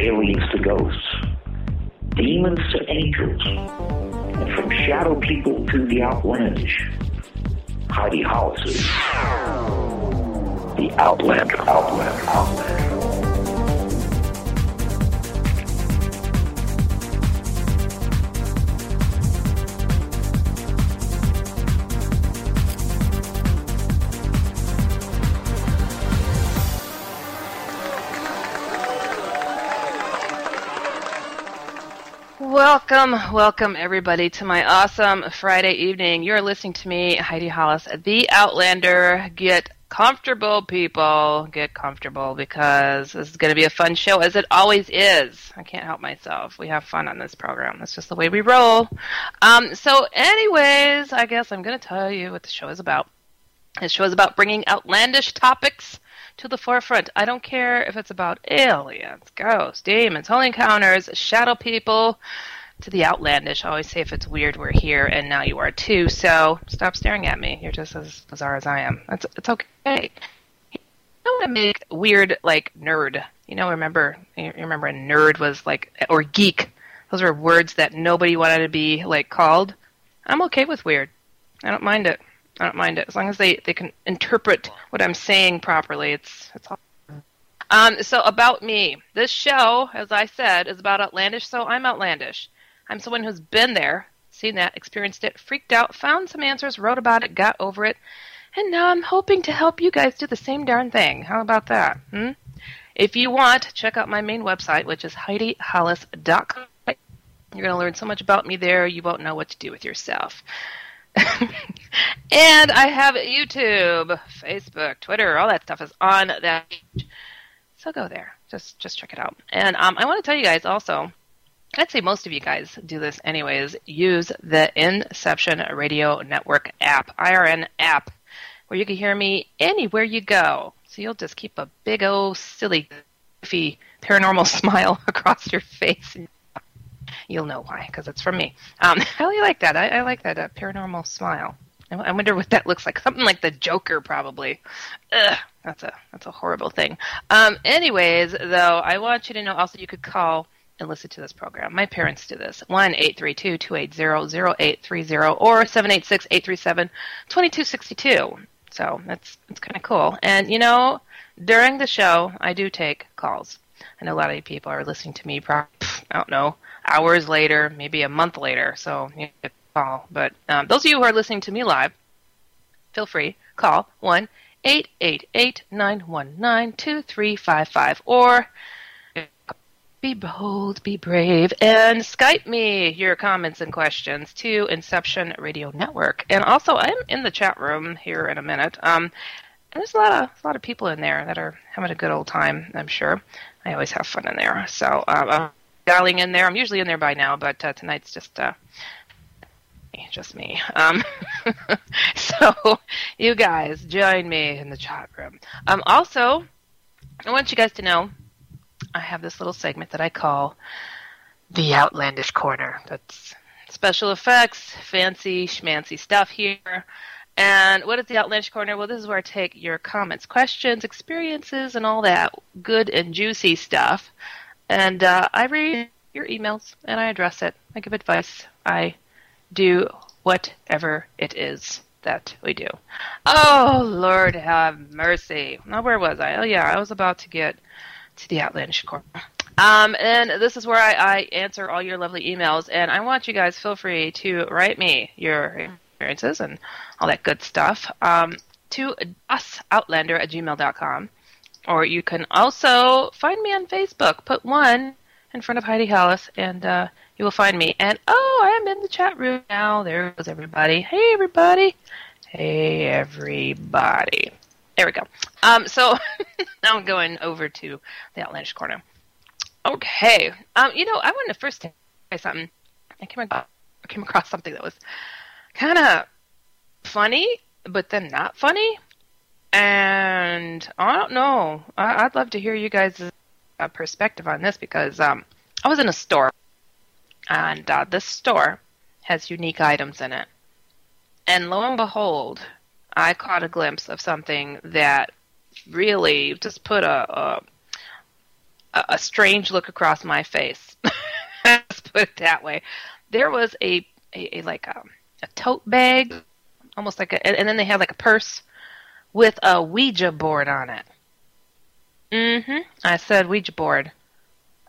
aliens to ghosts, demons to angels, and from shadow people to the outlandish. Heidi Hollis is the Outlander, Outlander, Outlander. Welcome, welcome everybody to my awesome Friday evening. You're listening to me, Heidi Hollis, the Outlander. Get comfortable, people. Get comfortable because this is going to be a fun show, as it always is. I can't help myself. We have fun on this program. That's just the way we roll. Um, so, anyways, I guess I'm going to tell you what the show is about. This show is about bringing outlandish topics to the forefront. I don't care if it's about aliens, ghosts, demons, holy encounters, shadow people, to the outlandish. I always say if it's weird, we're here, and now you are too. So stop staring at me. You're just as bizarre as I am. That's it's okay. I want to make weird like nerd. You know, remember you remember a nerd was like or geek. Those were words that nobody wanted to be like called. I'm okay with weird. I don't mind it. I don't mind it as long as they, they can interpret what I'm saying properly. It's it's all. Um, so about me, this show, as I said, is about outlandish. So I'm outlandish. I'm someone who's been there, seen that, experienced it, freaked out, found some answers, wrote about it, got over it, and now I'm hoping to help you guys do the same darn thing. How about that? Hmm? If you want, check out my main website, which is HeidiHollis.com. You're going to learn so much about me there, you won't know what to do with yourself. and I have YouTube, Facebook, Twitter, all that stuff is on that page. So go there. Just just check it out. And um, I want to tell you guys also, I'd say most of you guys do this anyways, use the Inception Radio Network app, IRN app, where you can hear me anywhere you go. So you'll just keep a big old silly goofy paranormal smile across your face You'll know why, because it's from me. Um, I really like that. I, I like that uh, paranormal smile. I, I wonder what that looks like. Something like the Joker, probably. Ugh, that's a that's a horrible thing. Um, anyways, though, I want you to know also you could call and listen to this program. My parents do this. 1 832 280 0830 or 786 837 2262. So that's, that's kind of cool. And, you know, during the show, I do take calls. I know a lot of people are listening to me, probably, I don't know, hours later, maybe a month later. So call. But um, those of you who are listening to me live, feel free call one eight eight eight nine one nine two three five five or be bold, be brave, and Skype me your comments and questions to Inception Radio Network. And also, I'm in the chat room here in a minute. Um, and there's a lot of a lot of people in there that are having a good old time. I'm sure. I always have fun in there. So um, dialing in there. I'm usually in there by now, but uh, tonight's just uh, just me. Um, so you guys join me in the chat room. Um, also, I want you guys to know I have this little segment that I call the Outlandish Corner. That's special effects, fancy schmancy stuff here. And what is the Outlandish Corner? Well, this is where I take your comments, questions, experiences, and all that good and juicy stuff and uh, I read your emails and I address it. I give advice. I do whatever it is that we do. Oh, Lord have mercy. Now, where was I? Oh, yeah, I was about to get to the Outlandish Corner. Um, and this is where I, I answer all your lovely emails. And I want you guys, feel free to write me your experiences and all that good stuff um, to usoutlander at gmail.com. Or you can also find me on Facebook. Put one in front of Heidi Hollis, and uh, you will find me. And oh, I am in the chat room now. There goes everybody. Hey, everybody. Hey, everybody. There we go. Um, so now I'm going over to the Outlandish Corner. Okay. Um, you know, I wanted to first say something. I came across, I came across something that was kind of funny, but then not funny. And I don't know. I, would love to hear you guys' uh, perspective on this because um, I was in a store, and uh, this store has unique items in it. And lo and behold, I caught a glimpse of something that really just put a, a a, strange look across my face. Let's put it that way. There was a, a, a like a, a tote bag, almost like a, and then they had like a purse with a Ouija board on it. Mm-hmm. I said Ouija board.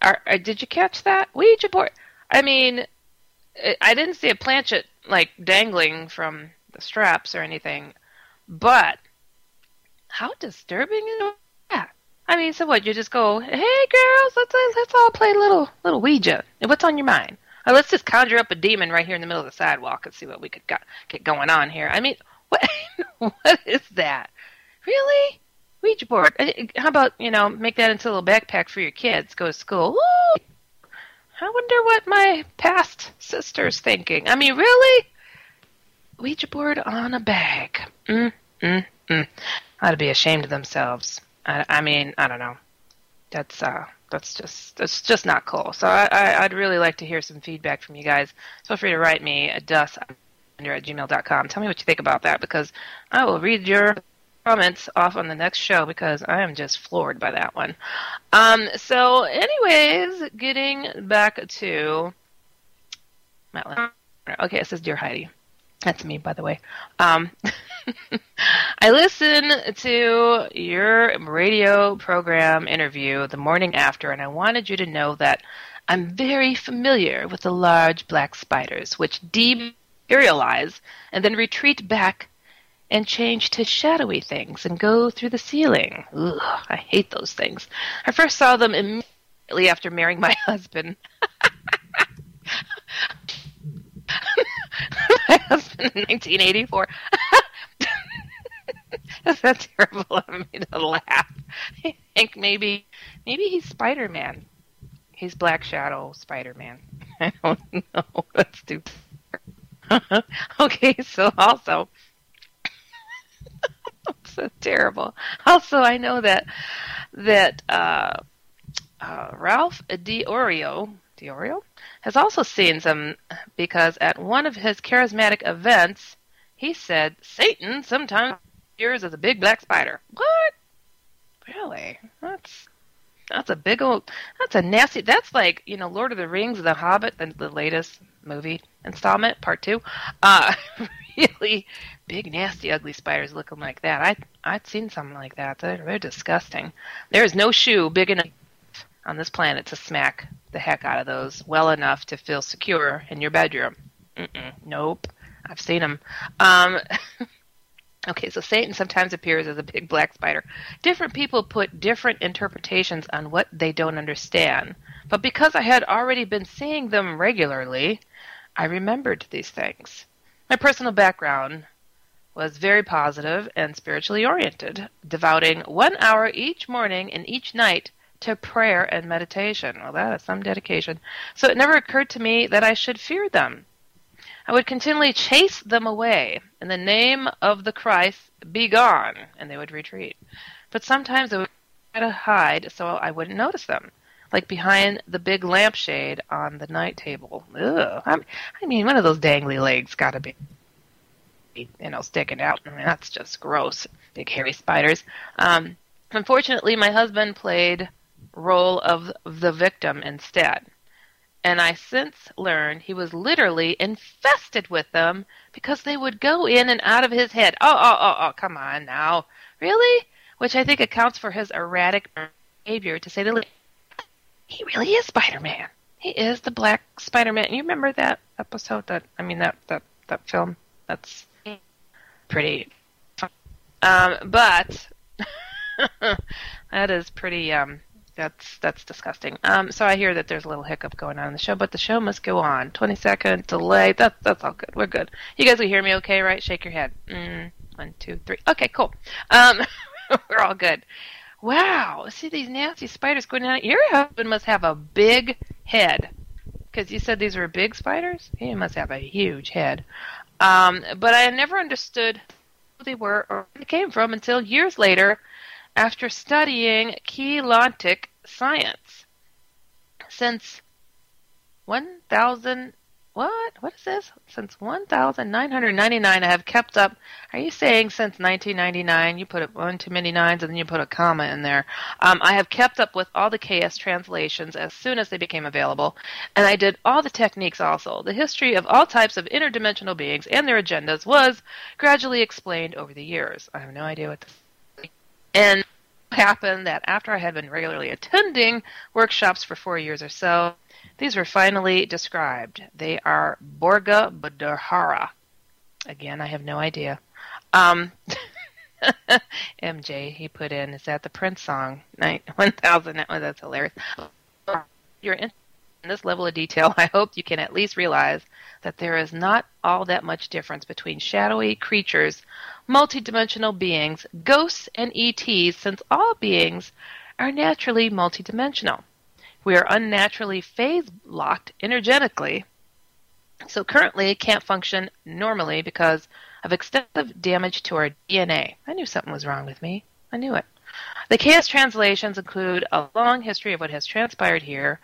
Are, are, did you catch that Ouija board? I mean, I didn't see a planchette like dangling from the straps or anything, but how disturbing is that? I mean, so what? You just go, "Hey, girls, let's let's all play a little little Ouija." What's on your mind? Or let's just conjure up a demon right here in the middle of the sidewalk and see what we could got, get going on here. I mean, what what is that? Really? Ouija board. How about you know make that into a little backpack for your kids? Go to school. Ooh, I wonder what my past sister's thinking. I mean, really? Ouija board on a bag. Mm, mm, mm. Ought to be ashamed of themselves. I, I mean, I don't know. That's uh, that's just that's just not cool. So I, I, would really like to hear some feedback from you guys. Feel free to write me at dus at gmail.com. Tell me what you think about that because I will read your comments off on the next show because I am just floored by that one. Um, so, anyways, getting back to Matt. Okay, it says Dear Heidi. That's me, by the way. Um, I listened to your radio program interview the morning after, and I wanted you to know that I'm very familiar with the large black spiders, which dematerialize and then retreat back and change to shadowy things and go through the ceiling. Ugh, I hate those things. I first saw them immediately after marrying my husband. my husband in 1984. Is that terrible of me to laugh? I think maybe maybe he's Spider Man. He's Black Shadow Spider Man. I don't know. That's too. okay, so also so terrible. Also, I know that that uh, uh, Ralph Diorio Diorio has also seen some because at one of his charismatic events, he said Satan sometimes appears as a big black spider. What? Really? That's that's a big old. That's a nasty. That's like you know Lord of the Rings, The Hobbit, the, the latest movie installment, part two. Uh, really big, nasty, ugly spiders looking like that. I I'd seen something like that. They're they're disgusting. There is no shoe big enough on this planet to smack the heck out of those well enough to feel secure in your bedroom. Mm-mm, nope, I've seen them. Um, okay, so Satan sometimes appears as a big black spider. Different people put different interpretations on what they don't understand. But because I had already been seeing them regularly, I remembered these things. My personal background was very positive and spiritually oriented, devoting one hour each morning and each night to prayer and meditation. Well, that is some dedication. So it never occurred to me that I should fear them. I would continually chase them away. In the name of the Christ, be gone, and they would retreat. But sometimes I would try to hide so I wouldn't notice them like behind the big lampshade on the night table. Ugh. I mean, one of those dangly legs got to be, you know, sticking out. I mean, that's just gross. Big hairy spiders. Um, unfortunately, my husband played role of the victim instead. And I since learned he was literally infested with them because they would go in and out of his head. Oh, oh, oh, oh, come on now. Really? Which I think accounts for his erratic behavior, to say the least he really is Spider-Man. He is the Black Spider-Man. You remember that episode? That I mean, that that that film. That's pretty. Um, but that is pretty. Um, that's that's disgusting. Um, so I hear that there's a little hiccup going on in the show, but the show must go on. Twenty second delay. That's that's all good. We're good. You guys will hear me okay, right? Shake your head. Mm, one, two, three. Okay, cool. Um, we're all good. Wow, see these nasty spiders going down. Your husband must have a big head. Because you said these were big spiders? He must have a huge head. Um, but I never understood who they were or where they came from until years later after studying Keylontic Science. Since 1000 what? What is this? Since 1999, I have kept up. Are you saying since 1999? You put one too many nines and then you put a comma in there. Um, I have kept up with all the KS translations as soon as they became available, and I did all the techniques also. The history of all types of interdimensional beings and their agendas was gradually explained over the years. I have no idea what this is. And happened that after I had been regularly attending workshops for four years or so, these were finally described. They are Borga Badahara. Again, I have no idea. Um, MJ, he put in, is that the Prince song? 1000. Oh, that's hilarious. You're in this level of detail. I hope you can at least realize that there is not all that much difference between shadowy creatures, multidimensional beings, ghosts, and ETs, since all beings are naturally multidimensional. We are unnaturally phase locked energetically, so currently can't function normally because of extensive damage to our DNA. I knew something was wrong with me. I knew it. The KS translations include a long history of what has transpired here,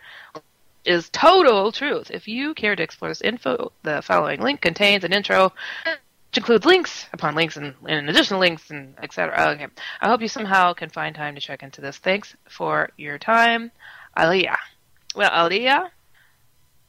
is total truth. If you care to explore this info, the following link contains an intro which includes links upon links and, and additional links and etc. Okay. I hope you somehow can find time to check into this. Thanks for your time. Aliyah. Well, Aliyah,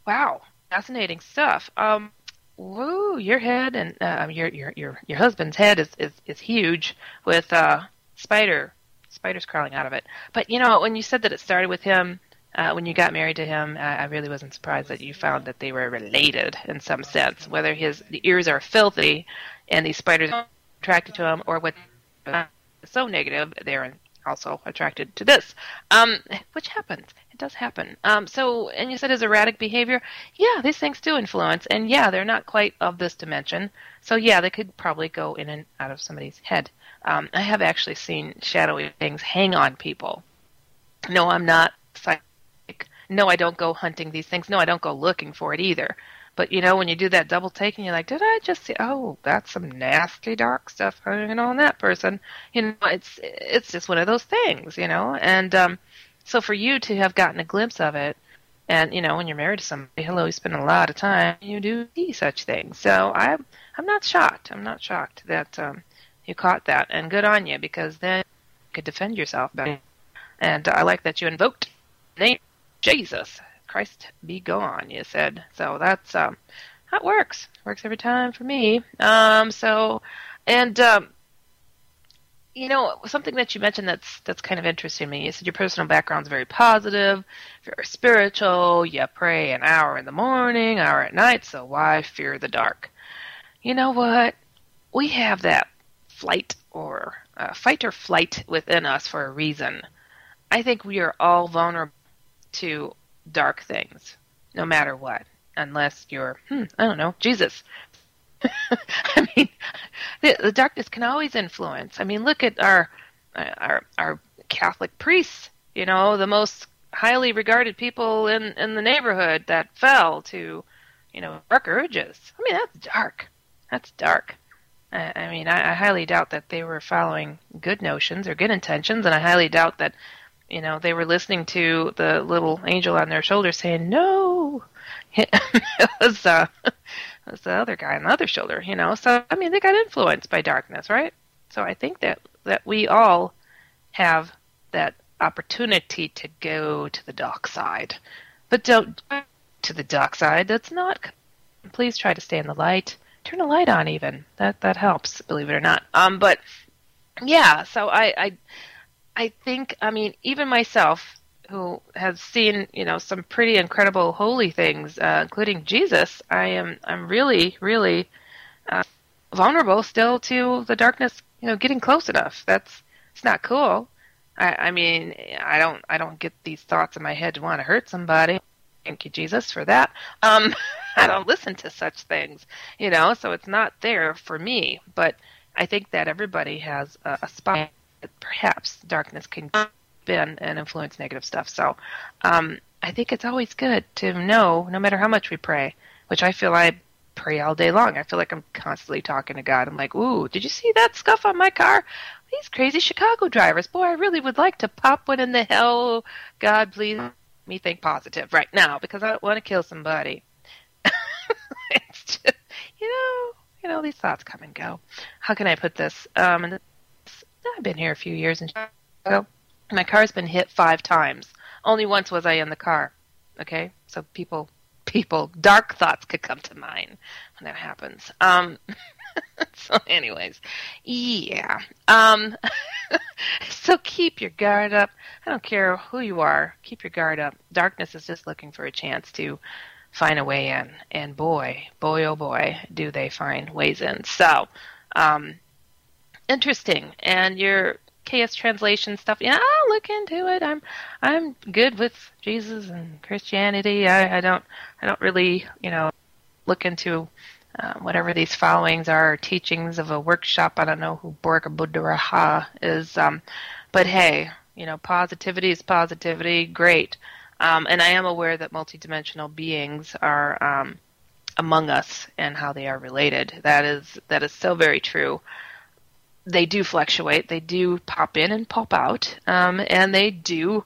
wow, fascinating stuff. Um, woo, your head and uh, your your your your husband's head is is, is huge with uh, spider spiders crawling out of it. But you know, when you said that it started with him. Uh, when you got married to him, I, I really wasn't surprised that you found that they were related in some sense. Whether his the ears are filthy and these spiders are attracted to him, or what uh, so negative they're also attracted to this, um, which happens. It does happen. Um, so, and you said his erratic behavior. Yeah, these things do influence, and yeah, they're not quite of this dimension. So, yeah, they could probably go in and out of somebody's head. Um, I have actually seen shadowy things hang on people. No, I'm not psychic. No, I don't go hunting these things. No, I don't go looking for it either. But you know, when you do that double take and you're like, did I just see? Oh, that's some nasty dark stuff hanging on that person. You know, it's it's just one of those things, you know. And um, so for you to have gotten a glimpse of it, and you know, when you're married to somebody, hello, you spend a lot of time, you do see such things. So I'm I'm not shocked. I'm not shocked that um, you caught that, and good on you because then you could defend yourself better. And I like that you invoked name Jesus Christ be gone, you said. So that's um that works. Works every time for me. Um so and um you know, something that you mentioned that's that's kind of interesting to me. You said your personal background's very positive, very spiritual. You pray an hour in the morning, hour at night. So why fear the dark? You know what? We have that flight or uh, fight or flight within us for a reason. I think we are all vulnerable to dark things, no matter what, unless you're, hmm, I don't know, Jesus. I mean, the, the, darkness can always influence. I mean, look at our our our Catholic priests. You know, the most highly regarded people in in the neighborhood that fell to, you know, urges. I mean, that's dark. That's dark. I, I mean, I, I highly doubt that they were following good notions or good intentions, and I highly doubt that you know, they were listening to the little angel on their shoulder saying, "No." it was uh, it was the other guy on the other shoulder, you know. So I mean, they got influenced by darkness, right? So I think that that we all have that opportunity to go to the dark side, but don't to the dark side. That's not. Please try to stay in the light. Turn a light on, even that that helps. Believe it or not. Um, but yeah. So I I I think, I mean, even myself, who has seen, you know, some pretty incredible holy things, uh, including Jesus, I am, I'm really, really uh, vulnerable still to the darkness, you know, getting close enough. That's, it's not cool. I, I mean, I don't, I don't get these thoughts in my head to want to hurt somebody. Thank you, Jesus, for that. Um, I don't listen to such things, you know, so it's not there for me. But I think that everybody has a, a spot perhaps darkness can in and influence negative stuff. So um, I think it's always good to know, no matter how much we pray, which I feel I pray all day long. I feel like I'm constantly talking to God. I'm like, ooh, did you see that scuff on my car? These crazy Chicago drivers. Boy, I really would like to pop one in the hell. God, please me think positive right now because I don't want to kill somebody. it's just, You know, you know, these thoughts come and go. How can I put this? Um, I've been here a few years in Chicago. My car's been hit five times. Only once was I in the car. Okay, so people, people, dark thoughts could come to mind when that happens. Um, so, anyways, yeah. Um, so keep your guard up. I don't care who you are. Keep your guard up. Darkness is just looking for a chance to find a way in, and boy, boy, oh boy, do they find ways in. So, um, interesting. And your KS translation stuff, yeah, I'll look into it. I'm I'm good with Jesus and Christianity. I, I don't I don't really you know look into uh, whatever these followings are, teachings of a workshop. I don't know who Borga Buddharaha is, um, but hey, you know, positivity is positivity. Great, um, and I am aware that multidimensional beings are um, among us and how they are related. That is that is so very true they do fluctuate. They do pop in and pop out, um, and they do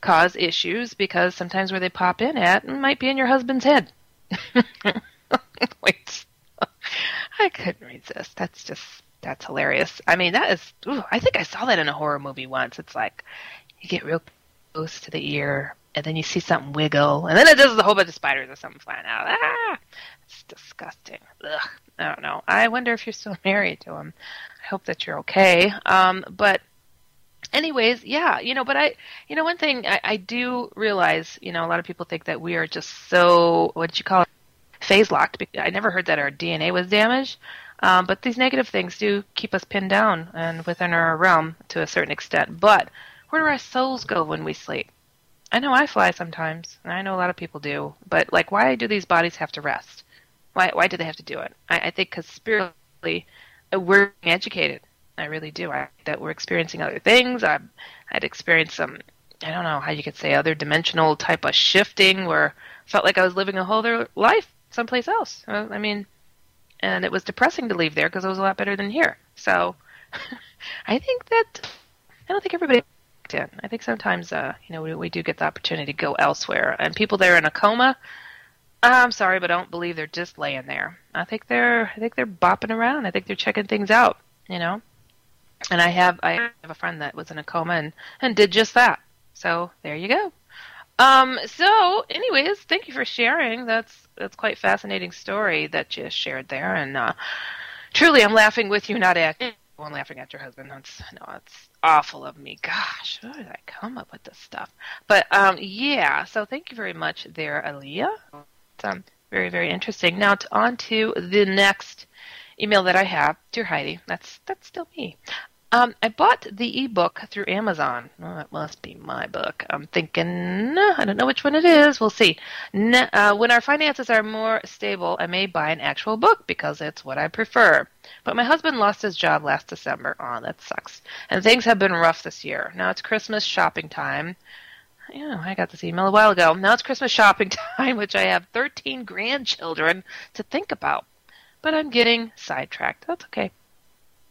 cause issues because sometimes where they pop in at might be in your husband's head. Wait, I couldn't resist. That's just that's hilarious. I mean, that is. Ooh, I think I saw that in a horror movie once. It's like you get real close to the ear, and then you see something wiggle, and then it does a whole bunch of spiders or something flying out. Ah, it's disgusting. Ugh. I don't know. I wonder if you're still married to him. Hope that you're okay. Um, but anyways, yeah, you know, but I, you know, one thing I, I do realize, you know, a lot of people think that we are just so, what you call it? Phase locked. I never heard that our DNA was damaged. Um, but these negative things do keep us pinned down and within our realm to a certain extent. But where do our souls go when we sleep? I know I fly sometimes, and I know a lot of people do. But like, why do these bodies have to rest? Why why do they have to do it? I, I think because spiritually we're educated. I really do. I that we're experiencing other things. i I'd experienced some I don't know how you could say other dimensional type of shifting where I felt like I was living a whole other life someplace else. Uh, I mean, and it was depressing to leave there because it was a lot better than here. So I think that I don't think everybody in. I think sometimes uh, you know we, we do get the opportunity to go elsewhere, and people there in a coma I'm sorry, but I don't believe they're just laying there. I think they're I think they're bopping around. I think they're checking things out, you know. And I have I have a friend that was in a coma and, and did just that. So there you go. Um, so anyways, thank you for sharing. That's that's quite fascinating story that you shared there and uh, truly I'm laughing with you, not at I'm laughing at your husband. That's no, that's awful of me. Gosh, where did I come up with this stuff? But um, yeah. So thank you very much there, Aaliyah um, very, very interesting. Now, on to the next email that I have. Dear Heidi, that's that's still me. Um, I bought the ebook through Amazon. Well, that must be my book. I'm thinking, I don't know which one it is. We'll see. Ne- uh, when our finances are more stable, I may buy an actual book because it's what I prefer. But my husband lost his job last December. Oh, that sucks. And things have been rough this year. Now it's Christmas shopping time yeah, I got this email a while ago. Now it's Christmas shopping time, which I have 13 grandchildren to think about. But I'm getting sidetracked. That's okay.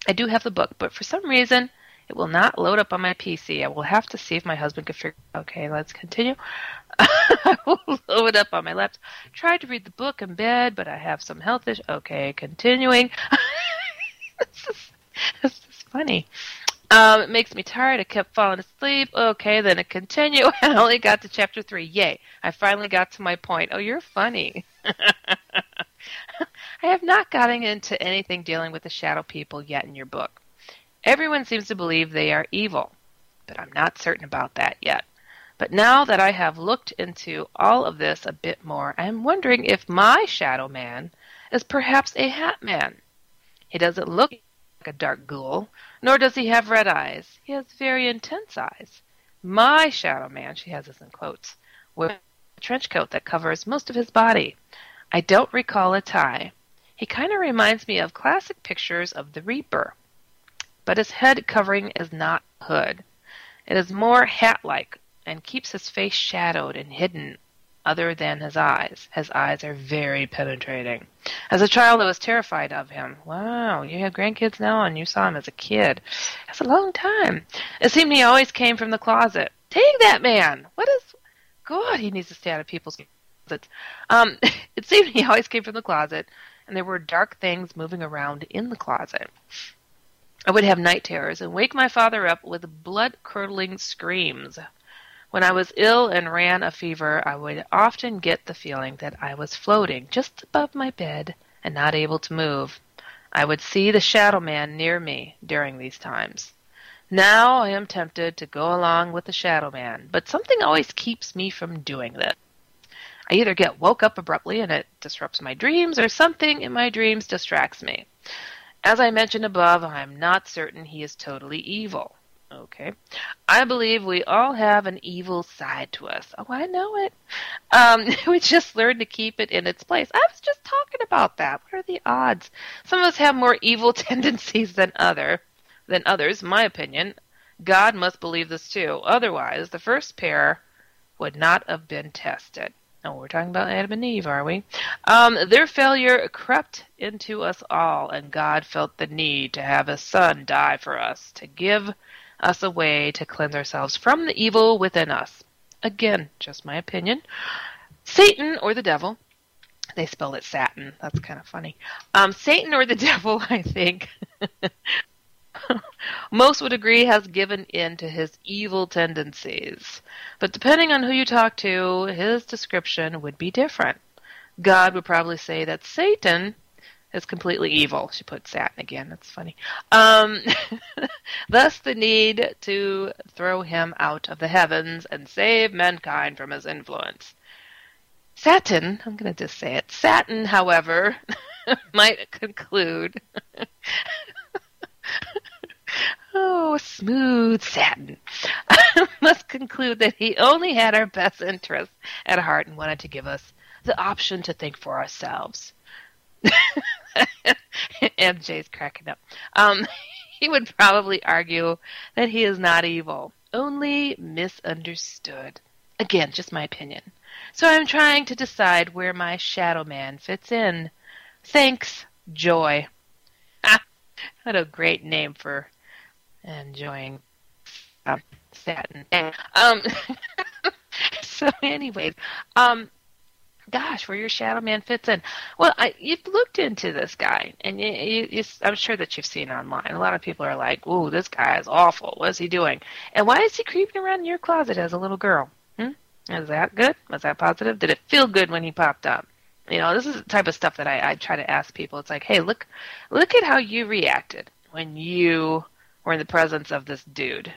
I do have the book, but for some reason, it will not load up on my PC. I will have to see if my husband can figure. Okay, let's continue. I will load it up on my laptop. Tried to read the book in bed, but I have some health issues. Okay, continuing. this, is, this is funny. Um, it makes me tired. I kept falling asleep. Okay, then it continued. I only got to chapter three. Yay! I finally got to my point. Oh, you're funny. I have not gotten into anything dealing with the shadow people yet in your book. Everyone seems to believe they are evil, but I'm not certain about that yet. But now that I have looked into all of this a bit more, I am wondering if my shadow man is perhaps a hat man. He doesn't look like a dark ghoul, nor does he have red eyes. He has very intense eyes. My shadow man, she has this in quotes, wears a trench coat that covers most of his body. I don't recall a tie. He kind of reminds me of classic pictures of the Reaper. But his head covering is not a hood. It is more hat-like and keeps his face shadowed and hidden other than his eyes. His eyes are very penetrating. As a child, I was terrified of him. Wow, you have grandkids now and you saw him as a kid. That's a long time. It seemed he always came from the closet. Take that man! What is. God, he needs to stay out of people's closets. Um, it seemed he always came from the closet and there were dark things moving around in the closet. I would have night terrors and wake my father up with blood curdling screams. When I was ill and ran a fever, I would often get the feeling that I was floating just above my bed and not able to move. I would see the shadow man near me during these times. Now I am tempted to go along with the shadow man, but something always keeps me from doing this. I either get woke up abruptly and it disrupts my dreams, or something in my dreams distracts me. As I mentioned above, I am not certain he is totally evil. Okay. I believe we all have an evil side to us. Oh, I know it. Um, we just learn to keep it in its place. I was just talking about that. What are the odds? Some of us have more evil tendencies than other than others, my opinion. God must believe this too. Otherwise, the first pair would not have been tested. Oh, we're talking about Adam and Eve, are we? Um, their failure crept into us all, and God felt the need to have His Son die for us, to give us a way to cleanse ourselves from the evil within us. Again, just my opinion. Satan or the devil, they spelled it Satin. That's kind of funny. Um, Satan or the devil, I think, most would agree has given in to his evil tendencies. But depending on who you talk to, his description would be different. God would probably say that Satan is completely evil. She put Satin again. That's funny. Um, thus, the need to throw him out of the heavens and save mankind from his influence. Satin, I'm going to just say it. Satin, however, might conclude Oh, smooth satin. Must conclude that he only had our best interests at heart and wanted to give us the option to think for ourselves. MJ's cracking up. Um, he would probably argue that he is not evil, only misunderstood. Again, just my opinion. So I'm trying to decide where my shadow man fits in. Thanks, Joy. what a great name for enjoying uh, satin. Um, so, anyways, um, gosh, where your shadow man fits in. Well, I, you've looked into this guy, and you, you, you, I'm sure that you've seen online. A lot of people are like, "Ooh, this guy is awful. What is he doing? And why is he creeping around in your closet as a little girl? Hmm? Is that good? Was that positive? Did it feel good when he popped up? You know, this is the type of stuff that I, I try to ask people. It's like, hey, look, look at how you reacted when you were in the presence of this dude.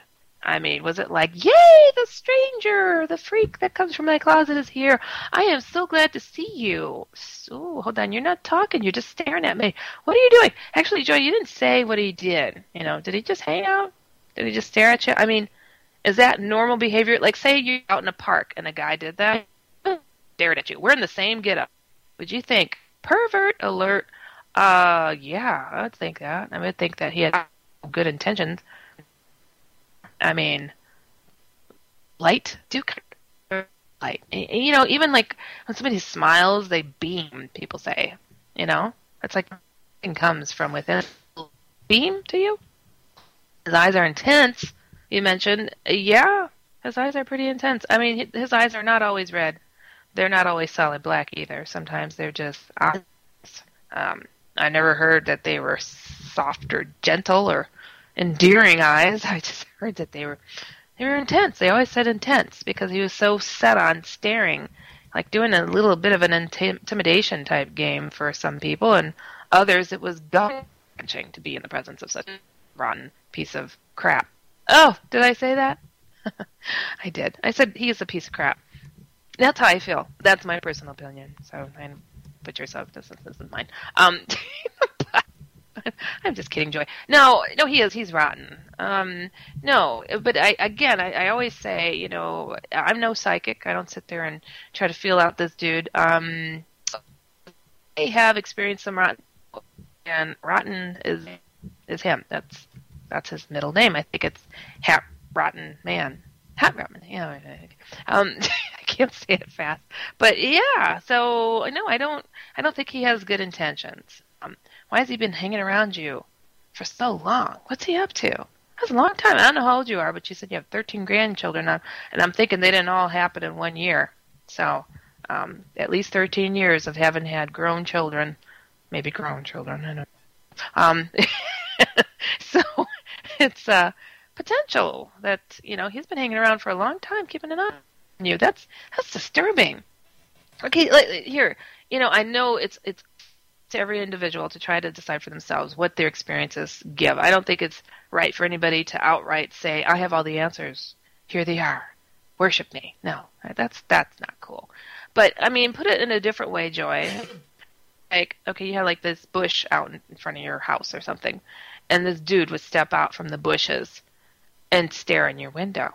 I mean, was it like, yay, the stranger, the freak that comes from my closet is here. I am so glad to see you. So, hold on, you're not talking, you're just staring at me. What are you doing? Actually, Joy, you didn't say what he did. You know, did he just hang out? Did he just stare at you? I mean, is that normal behavior? Like, say you're out in a park and a guy did that, stared at you. We're in the same getup. Would you think, pervert alert? Uh, yeah, I'd think that. I would think that he had good intentions. I mean, light do light. You know, even like when somebody smiles, they beam. People say, you know, it's like it comes from within. Beam to you. His eyes are intense. You mentioned, yeah, his eyes are pretty intense. I mean, his eyes are not always red. They're not always solid black either. Sometimes they're just. Um, I never heard that they were soft or gentle or endearing eyes. I just heard that they were they were intense. They always said intense because he was so set on staring, like doing a little bit of an intimidation type game for some people, and others it was gut wrenching to be in the presence of such a rotten piece of crap. Oh, did I say that? I did. I said he is a piece of crap. That's how I feel. That's my personal opinion. So I put yourself. This, this isn't mine. Um, I'm just kidding, Joy. No, no, he is. He's rotten. Um, no, but I again, I, I always say, you know, I'm no psychic. I don't sit there and try to feel out this dude. Um, I have experienced some rotten, and rotten is is him. That's that's his middle name. I think it's Hat Rotten Man. Hat Rotten. Yeah. Um, I can't say it fast, but yeah. So no, I don't. I don't think he has good intentions. Um, why has he been hanging around you for so long? What's he up to? That's a long time. I don't know how old you are, but you said you have 13 grandchildren, and I'm thinking they didn't all happen in one year. So, um, at least 13 years of having had grown children. maybe grown children. I don't. Um, so it's uh, potential that you know he's been hanging around for a long time, keeping an eye on you. That's that's disturbing. Okay, like, here, you know, I know it's it's to every individual to try to decide for themselves what their experiences give. I don't think it's right for anybody to outright say, "I have all the answers. Here they are. Worship me." No, that's that's not cool. But I mean, put it in a different way, Joy. like, okay, you have like this bush out in front of your house or something, and this dude would step out from the bushes and stare in your window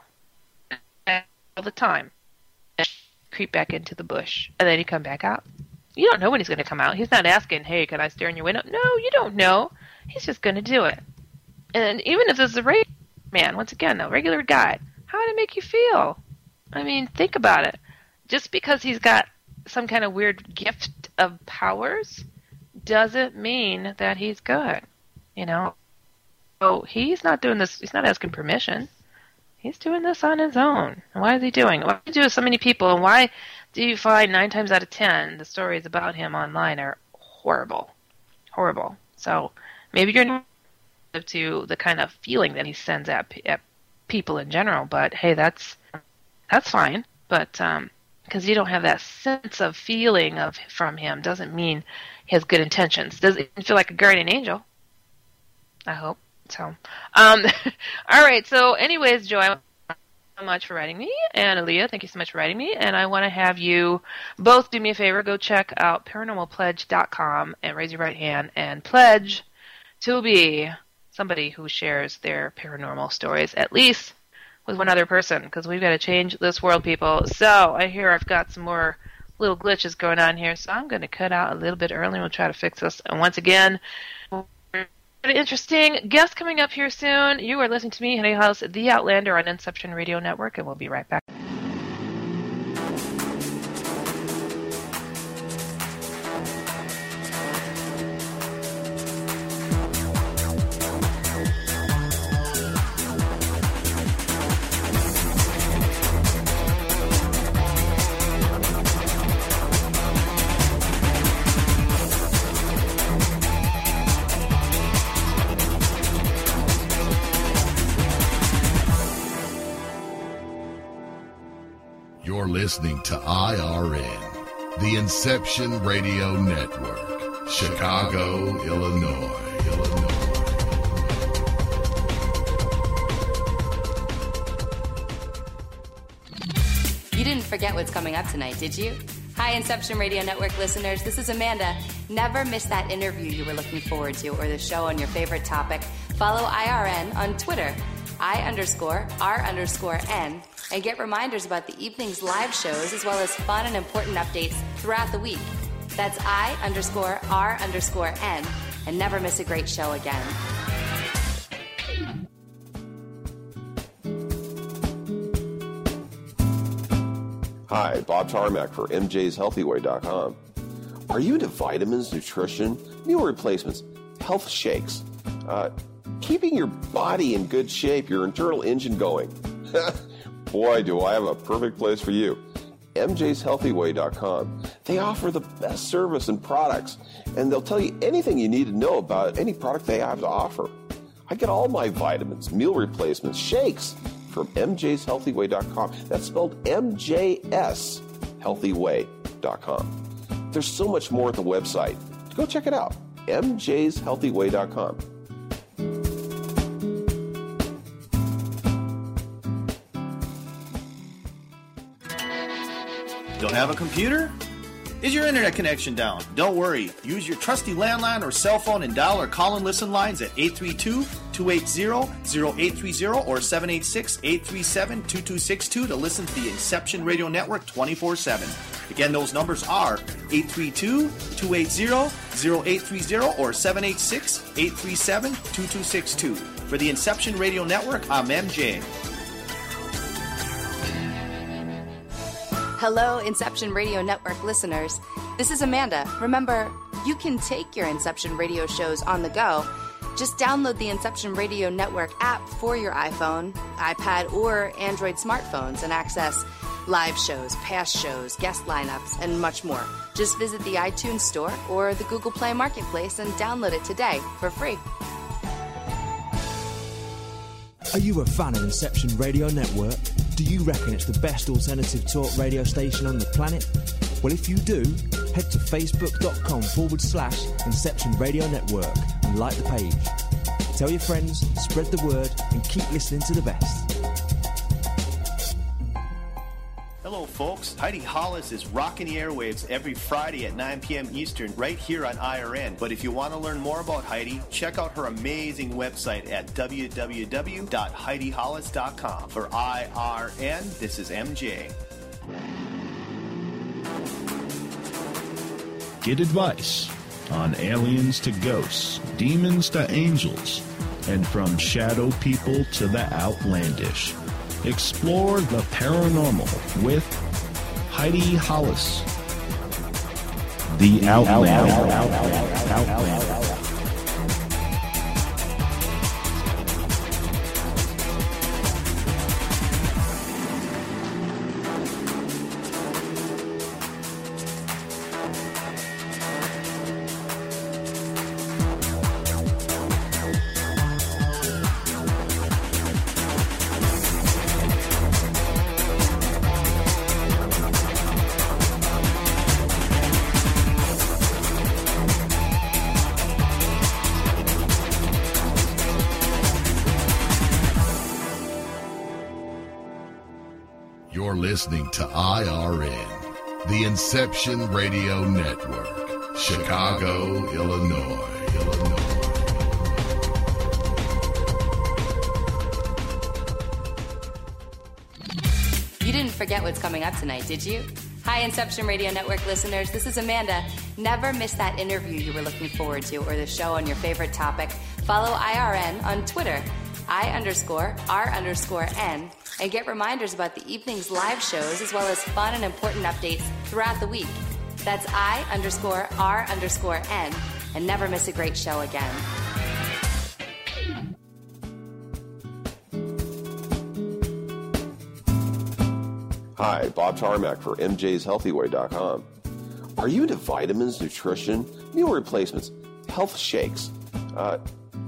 all the time, and creep back into the bush, and then he come back out you don't know when he's going to come out. He's not asking, "Hey, can I stare in your window?" No, you don't know. He's just going to do it. And even if this is a regular man, once again, a regular guy, how would it make you feel? I mean, think about it. Just because he's got some kind of weird gift of powers doesn't mean that he's good. You know? So he's not doing this, he's not asking permission. He's doing this on his own. Why is he doing it? Why do you do with so many people? And why do you find nine times out of ten the stories about him online are horrible, horrible. So maybe you're not to the kind of feeling that he sends at, at people in general, but hey, that's that's fine. But um, because you don't have that sense of feeling of from him doesn't mean he has good intentions. Does it feel like a guardian angel? I hope so. Um, all right. So, anyways, Joy, so much for writing me, and Aaliyah, thank you so much for writing me. And I want to have you both do me a favor, go check out paranormalpledge.com and raise your right hand and pledge to be somebody who shares their paranormal stories, at least with one other person, because we've got to change this world, people. So I hear I've got some more little glitches going on here, so I'm going to cut out a little bit early we'll try to fix this. And once again, interesting guest coming up here soon. You are listening to me, Heidi Hollis, The Outlander on Inception Radio Network, and we'll be right back. Listening to IRN, the Inception Radio Network, Chicago, Illinois. You didn't forget what's coming up tonight, did you? Hi, Inception Radio Network listeners. This is Amanda. Never miss that interview you were looking forward to or the show on your favorite topic. Follow IRN on Twitter, I underscore R underscore N and get reminders about the evening's live shows as well as fun and important updates throughout the week. That's I underscore R underscore N, and never miss a great show again. Hi, Bob Tarmac for MJ'sHealthyWay.com. Are you into vitamins, nutrition, meal replacements, health shakes, uh, keeping your body in good shape, your internal engine going? Boy, do I have a perfect place for you. MJ'sHealthyWay.com. They offer the best service and products, and they'll tell you anything you need to know about any product they have to offer. I get all my vitamins, meal replacements, shakes from MJ'sHealthyWay.com. That's spelled M-J-S MJSHealthyWay.com. There's so much more at the website. Go check it out. MJ'sHealthyWay.com. Don't have a computer? Is your internet connection down? Don't worry. Use your trusty landline or cell phone and dial or call and listen lines at 832 280 0830 or 786 837 2262 to listen to the Inception Radio Network 24 7. Again, those numbers are 832 280 0830 or 786 837 2262. For the Inception Radio Network, I'm MJ. Hello, Inception Radio Network listeners. This is Amanda. Remember, you can take your Inception Radio shows on the go. Just download the Inception Radio Network app for your iPhone, iPad, or Android smartphones and access live shows, past shows, guest lineups, and much more. Just visit the iTunes Store or the Google Play Marketplace and download it today for free. Are you a fan of Inception Radio Network? Do you reckon it's the best alternative talk radio station on the planet? Well, if you do, head to facebook.com forward slash Inception Radio Network and like the page. Tell your friends, spread the word, and keep listening to the best. Hello, folks. Heidi Hollis is rocking the airwaves every Friday at 9 p.m. Eastern right here on IRN. But if you want to learn more about Heidi, check out her amazing website at www.heidihollis.com. For IRN, this is MJ. Get advice on aliens to ghosts, demons to angels, and from shadow people to the outlandish. Explore the paranormal with Heidi Hollis. The Outlander. Listening to IRN, the Inception Radio Network, Chicago, Illinois, Illinois. You didn't forget what's coming up tonight, did you? Hi, Inception Radio Network listeners. This is Amanda. Never miss that interview you were looking forward to or the show on your favorite topic. Follow IRN on Twitter, I underscore R underscore N, and get reminders about the evening's live shows as well as fun and important updates throughout the week. That's I underscore R underscore N, and never miss a great show again. Hi, Bob Tarmac for MJ'sHealthyWay.com. Are you into vitamins, nutrition, meal replacements, health shakes, uh,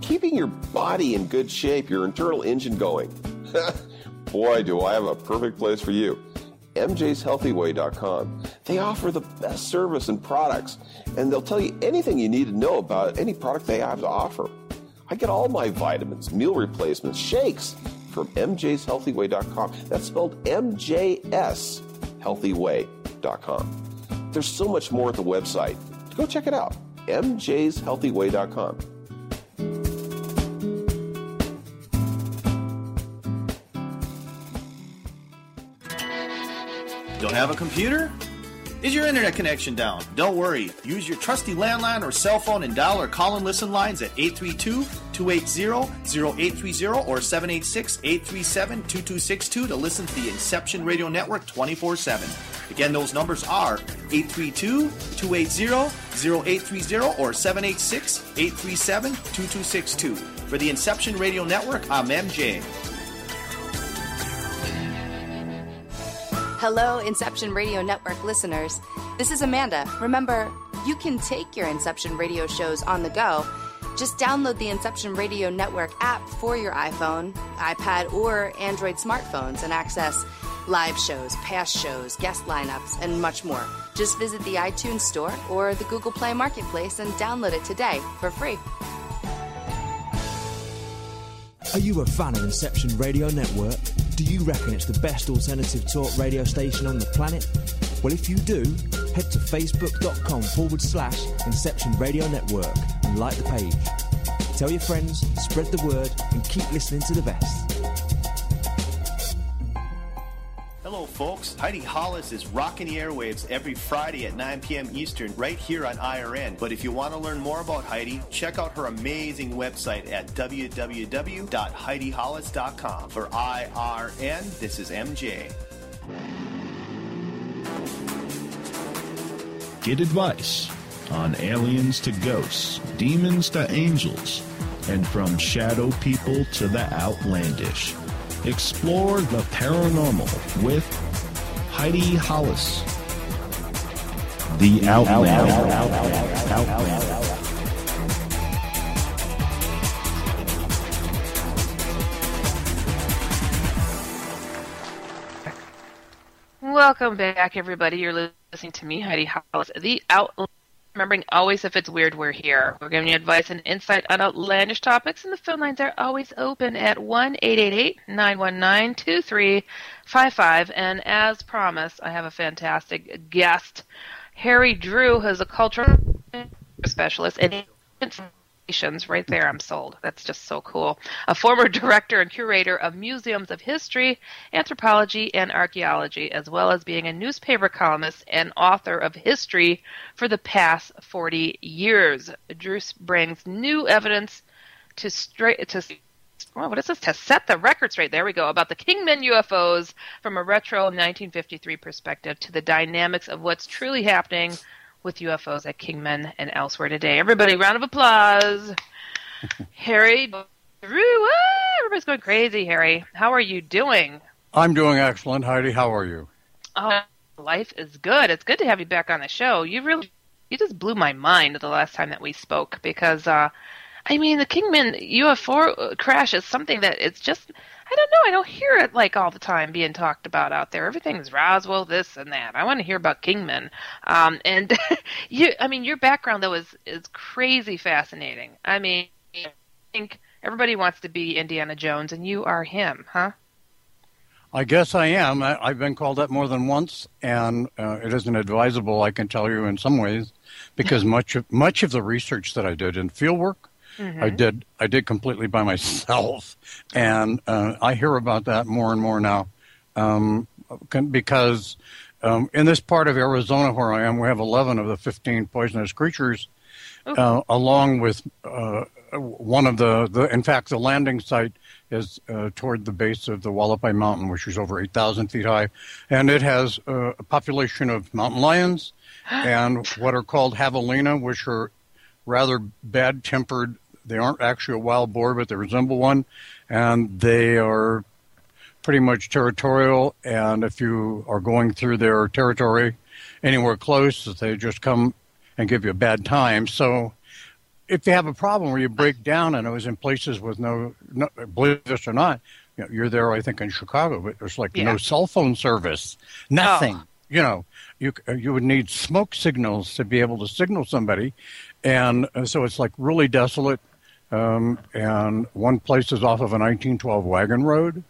keeping your body in good shape, your internal engine going? Boy, do I have a perfect place for you. MJ'sHealthyWay.com. They offer the best service and products, and they'll tell you anything you need to know about any product they have to offer. I get all my vitamins, meal replacements, shakes from MJ'sHealthyWay.com. That's spelled MJSHealthyway.com. There's so much more at the website. Go check it out. MJ'sHealthyway.com. Don't have a computer? Is your internet connection down? Don't worry. Use your trusty landline or cell phone and dial or call and listen lines at 832 280 0830 or 786 837 2262 to listen to the Inception Radio Network 24 7. Again, those numbers are 832 280 0830 or 786 837 2262. For the Inception Radio Network, I'm MJ. Hello, Inception Radio Network listeners. This is Amanda. Remember, you can take your Inception Radio shows on the go. Just download the Inception Radio Network app for your iPhone, iPad, or Android smartphones and access live shows, past shows, guest lineups, and much more. Just visit the iTunes Store or the Google Play Marketplace and download it today for free. Are you a fan of Inception Radio Network? Do you reckon it's the best alternative talk radio station on the planet? Well, if you do, head to facebook.com forward slash Inception Radio Network and like the page. Tell your friends, spread the word, and keep listening to the best. Folks. Heidi Hollis is rocking the airwaves every Friday at 9 p.m. Eastern right here on IRN. But if you want to learn more about Heidi, check out her amazing website at www.heidihollis.com. For IRN, this is MJ. Get advice on aliens to ghosts, demons to angels, and from shadow people to the outlandish. Explore the paranormal with Heidi Hollis. The Outlander. Outlander. Welcome back, everybody. You're listening to me, Heidi Hollis, the Outlander. Remembering always, if it's weird, we're here. We're giving you advice and insight on outlandish topics, and the phone lines are always open at 1 888 919 2355. And as promised, I have a fantastic guest. Harry Drew, who's a cultural specialist and right there, I'm sold. That's just so cool. A former director and curator of museums of history, anthropology, and archaeology, as well as being a newspaper columnist and author of history for the past 40 years. Drew brings new evidence to straight to what is this? To set the record straight. There we go. About the Kingman UFOs from a retro 1953 perspective to the dynamics of what's truly happening with UFOs at Kingman and elsewhere today. Everybody, round of applause. Harry, everybody's going crazy. Harry, how are you doing? I'm doing excellent. Heidi, how are you? Oh, life is good. It's good to have you back on the show. You really, you just blew my mind the last time that we spoke because, uh, I mean, the Kingman UFO crash is something that it's just I don't know. I don't hear it like all the time being talked about out there. Everything's Roswell, this and that. I want to hear about Kingman. Um, and you, I mean, your background though is is crazy fascinating. I mean, I think everybody wants to be Indiana Jones, and you are him, huh? I guess I am. I, have been called that more than once, and uh, it isn't advisable. I can tell you in some ways, because much of much of the research that I did in fieldwork Mm-hmm. I did I did completely by myself, and uh, I hear about that more and more now, um, because um, in this part of Arizona where I am, we have 11 of the 15 poisonous creatures, uh, along with uh, one of the, the in fact the landing site is uh, toward the base of the Hualapai Mountain, which is over 8,000 feet high, and it has uh, a population of mountain lions and what are called javelina, which are rather bad tempered they aren't actually a wild boar, but they resemble one, and they are pretty much territorial. And if you are going through their territory anywhere close, they just come and give you a bad time. So if you have a problem where you break down, and it was in places with no, no believe this or not, you know, you're there, I think, in Chicago, but there's like yeah. no cell phone service, nothing. Oh. You know, you you would need smoke signals to be able to signal somebody, and uh, so it's like really desolate. Um, and one place is off of a 1912 wagon road,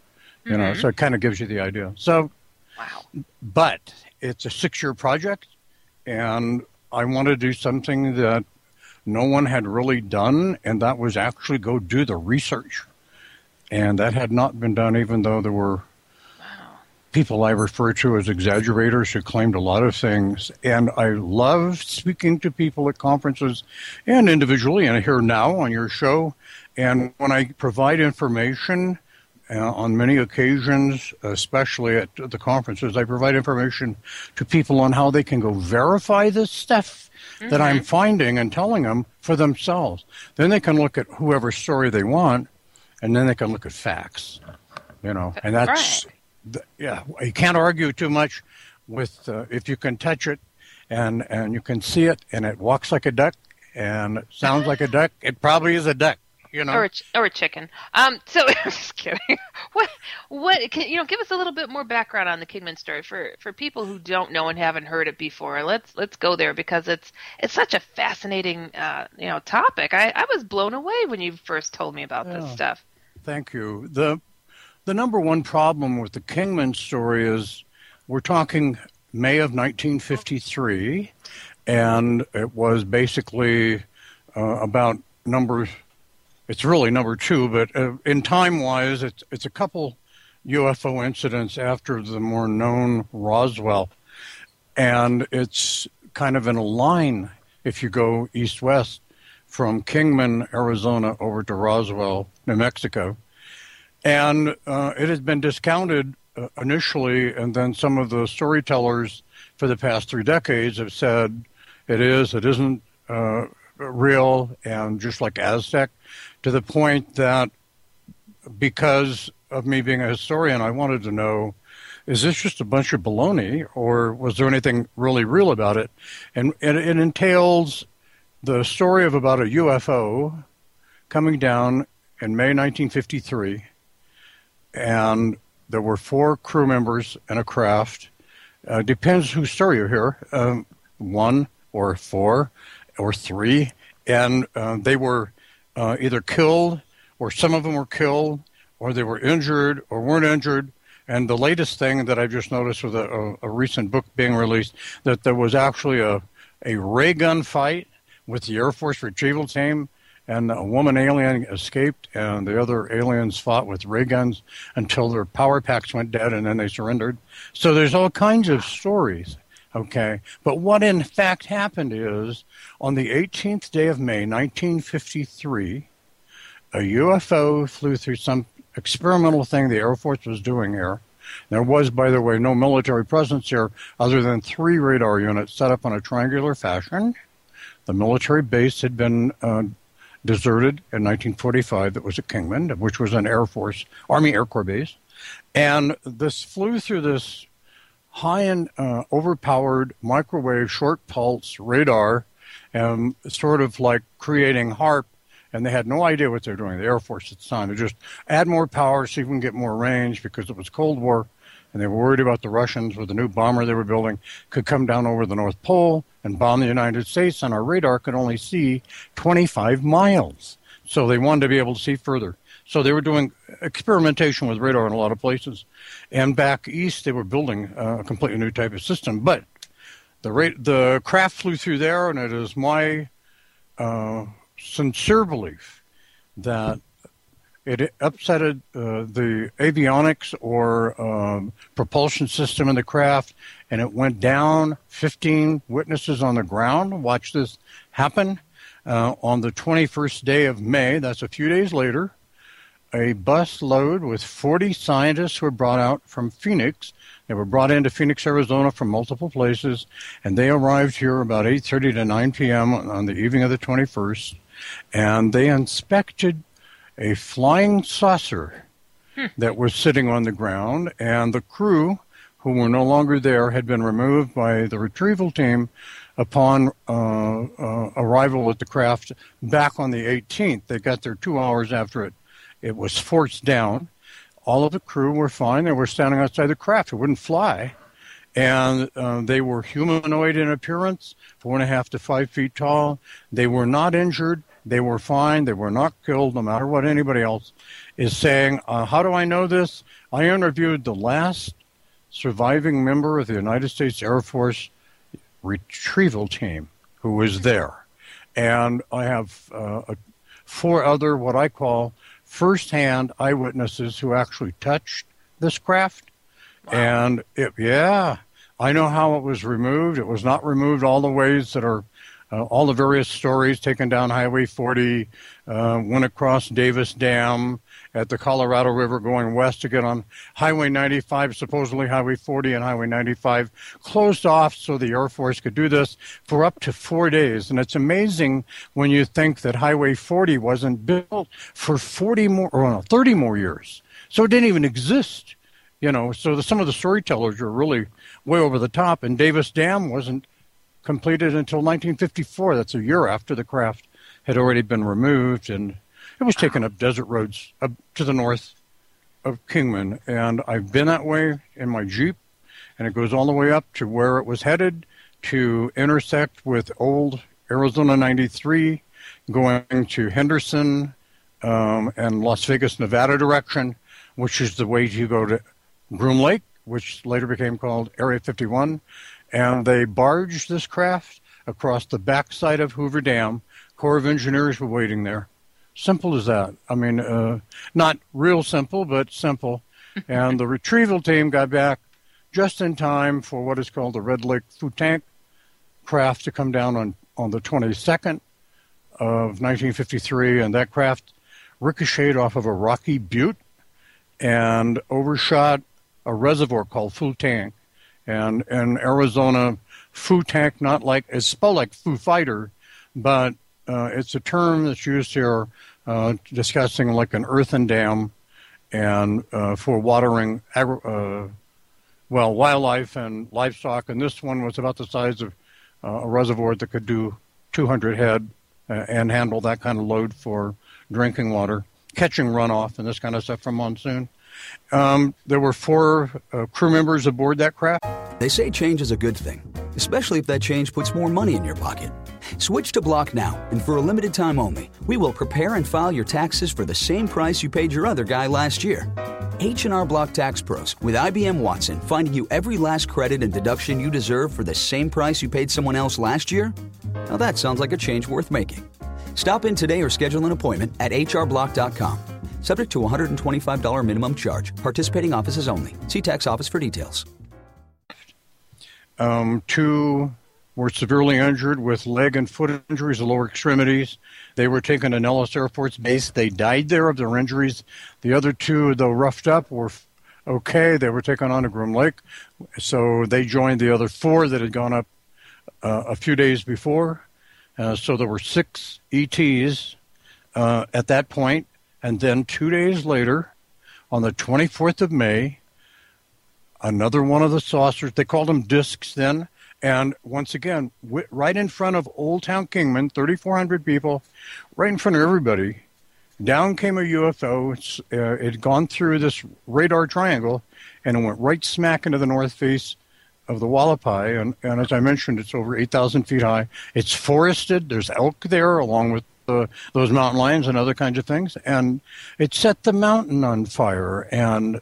you mm-hmm. know, so it kind of gives you the idea. So, wow. But it's a six year project, and I want to do something that no one had really done, and that was actually go do the research. And that had not been done, even though there were people I refer to as exaggerators who claimed a lot of things. And I love speaking to people at conferences and individually, and here now on your show. And when I provide information, uh, on many occasions, especially at the conferences, I provide information to people on how they can go verify this stuff mm-hmm. that I'm mm-hmm. finding and telling them for themselves. Then they can look at whoever story they want, and then they can look at facts. You know, and that's right yeah, you can't argue too much with uh, if you can touch it and and you can see it and it walks like a duck and it sounds like a duck. It probably is a duck. You know, or a, ch- or a chicken. Um, so I'm just kidding. What, what? Can, you know, give us a little bit more background on the Kingman story for for people who don't know and haven't heard it before. Let's let's go there because it's it's such a fascinating uh, you know topic. I I was blown away when you first told me about yeah. this stuff. Thank you. The the number one problem with the Kingman story is we're talking May of 1953, and it was basically uh, about number. It's really number two, but uh, in time wise, it's it's a couple UFO incidents after the more known Roswell, and it's kind of in a line if you go east west from Kingman, Arizona, over to Roswell, New Mexico and uh, it has been discounted uh, initially, and then some of the storytellers for the past three decades have said it is, it isn't uh, real, and just like Aztec, to the point that because of me being a historian, I wanted to know is this just a bunch of baloney, or was there anything really real about it? And, and it entails the story of about a UFO coming down in May 1953, and there were four crew members in a craft. Uh, depends whose story you hear, um, one or four or three, and uh, they were uh, either killed or some of them were killed or they were injured or weren't injured. And the latest thing that I've just noticed with a, a, a recent book being released that there was actually a, a ray gun fight with the Air Force retrieval team and a woman alien escaped, and the other aliens fought with ray guns until their power packs went dead, and then they surrendered. So there's all kinds of stories. Okay, but what in fact happened is on the 18th day of May, 1953, a UFO flew through some experimental thing the Air Force was doing here. There was, by the way, no military presence here other than three radar units set up in a triangular fashion. The military base had been uh, deserted in 1945 that was at Kingman, which was an Air Force, Army Air Corps base. And this flew through this high end, uh, overpowered microwave short pulse radar, and sort of like creating HAARP. And they had no idea what they were doing, the Air Force at the time. They just add more power, if we can get more range because it was Cold War. And they were worried about the Russians with the new bomber they were building could come down over the North Pole and bomb the United States, and our radar could only see 25 miles. So they wanted to be able to see further. So they were doing experimentation with radar in a lot of places. And back east, they were building a completely new type of system. But the, ra- the craft flew through there, and it is my uh, sincere belief that it upsetted uh, the avionics or um, propulsion system in the craft, and it went down. 15 witnesses on the ground watched this happen. Uh, on the 21st day of May, that's a few days later, a bus load with 40 scientists were brought out from Phoenix. They were brought into Phoenix, Arizona from multiple places, and they arrived here about 8:30 to 9 p.m. on the evening of the 21st, and they inspected a flying saucer hmm. that was sitting on the ground, and the crew, who were no longer there, had been removed by the retrieval team upon uh, uh, arrival at the craft back on the 18th. They got there two hours after it, it was forced down. All of the crew were fine. They were standing outside the craft. It wouldn't fly. And uh, they were humanoid in appearance, four and a half to five feet tall. They were not injured. They were fine. They were not killed, no matter what anybody else is saying. Uh, how do I know this? I interviewed the last surviving member of the United States Air Force retrieval team who was there. And I have uh, four other, what I call firsthand eyewitnesses who actually touched this craft. Wow. And it, yeah, I know how it was removed. It was not removed all the ways that are uh, all the various stories taken down Highway 40, uh, went across Davis Dam at the Colorado River going west to get on Highway 95, supposedly Highway 40 and Highway 95, closed off so the Air Force could do this for up to four days. And it's amazing when you think that Highway 40 wasn't built for 40 more, or no, 30 more years. So it didn't even exist. You know, so the, some of the storytellers are really way over the top, and Davis Dam wasn't completed until 1954. That's a year after the craft had already been removed, and it was taken up desert roads up to the north of Kingman. And I've been that way in my Jeep, and it goes all the way up to where it was headed to intersect with old Arizona 93, going to Henderson um, and Las Vegas, Nevada direction, which is the way to go to Groom Lake, which later became called Area 51 and they barged this craft across the backside of Hoover Dam. Corps of Engineers were waiting there. Simple as that. I mean, uh, not real simple, but simple. and the retrieval team got back just in time for what is called the Red Lake Food Tank craft to come down on, on the 22nd of 1953, and that craft ricocheted off of a rocky butte and overshot a reservoir called Foo Tank and in Arizona, Foo Tank, not like it's spelled like Foo Fighter, but uh, it's a term that's used here uh, discussing like an earthen dam and uh, for watering agri- uh, well, wildlife and livestock, and this one was about the size of uh, a reservoir that could do 200 head uh, and handle that kind of load for drinking water, catching runoff and this kind of stuff from monsoon. Um, there were four uh, crew members aboard that craft. They say change is a good thing, especially if that change puts more money in your pocket. Switch to Block now, and for a limited time only, we will prepare and file your taxes for the same price you paid your other guy last year. H&R Block Tax Pros with IBM Watson finding you every last credit and deduction you deserve for the same price you paid someone else last year? Now that sounds like a change worth making. Stop in today or schedule an appointment at hrblock.com. Subject to $125 minimum charge. Participating offices only. See tax office for details. Um, two were severely injured with leg and foot injuries, the lower extremities. They were taken to Nellis Air Force Base. They died there of their injuries. The other two, though roughed up, were okay. They were taken on to Groom Lake. So they joined the other four that had gone up uh, a few days before. Uh, so there were six ETs uh, at that point. And then two days later, on the 24th of May, another one of the saucers, they called them discs then, and once again, right in front of Old Town Kingman, 3,400 people, right in front of everybody, down came a UFO. Uh, it had gone through this radar triangle, and it went right smack into the north face of the Hualapai. And, and as I mentioned, it's over 8,000 feet high. It's forested. There's elk there, along with uh, those mountain lions and other kinds of things. And it set the mountain on fire. And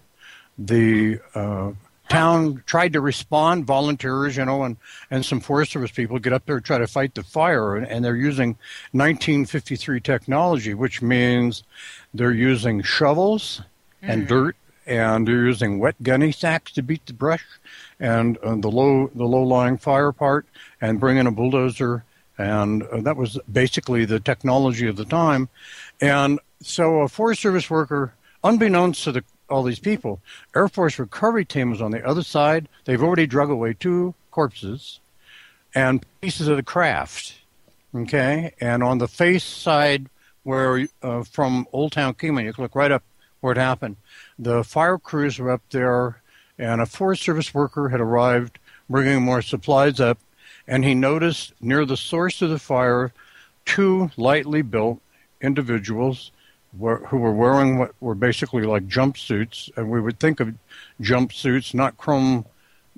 the uh, town tried to respond, volunteers, you know, and, and some Forest Service people get up there and try to fight the fire. And, and they're using 1953 technology, which means they're using shovels mm. and dirt and they're using wet gunny sacks to beat the brush and uh, the low the low lying fire part and bring in a bulldozer and uh, that was basically the technology of the time and so a forest service worker unbeknownst to the all these people. Air Force recovery team was on the other side. They've already drug away two corpses and pieces of the craft. Okay, and on the face side, where uh, from Old Town Kingman, you can look right up where it happened. The fire crews were up there, and a Forest Service worker had arrived bringing more supplies up, and he noticed near the source of the fire two lightly built individuals were, who were wearing what were basically like jumpsuits, and we would think of jumpsuits, not chrome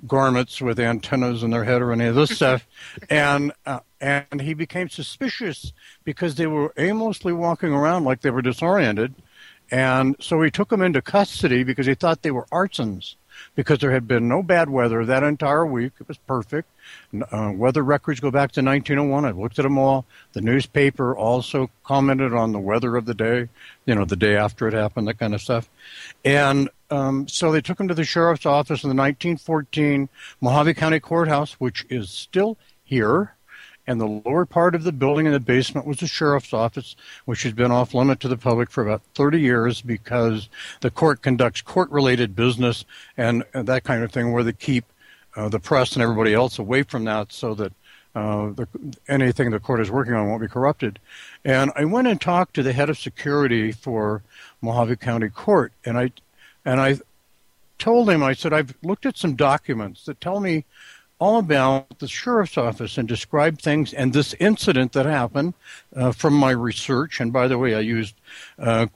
garments with antennas in their head or any of this stuff. And uh, and he became suspicious because they were aimlessly walking around like they were disoriented, and so he took them into custody because he thought they were artisans because there had been no bad weather that entire week. It was perfect. Uh, weather records go back to 1901. I looked at them all. The newspaper also commented on the weather of the day, you know, the day after it happened, that kind of stuff. And um, so they took him to the sheriff's office in the 1914 Mohave County Courthouse, which is still here and the lower part of the building in the basement was the sheriff's office, which has been off limit to the public for about 30 years because the court conducts court related business and, and, that kind of thing where they keep uh, the press and everybody else away from that so that uh, the, anything the court is working on won't be corrupted. And I went and talked to the head of security for Mohave County Court, and I and I told him I said I've looked at some documents that tell me all about the sheriff's office and describe things and this incident that happened uh, from my research. And by the way, I used uh,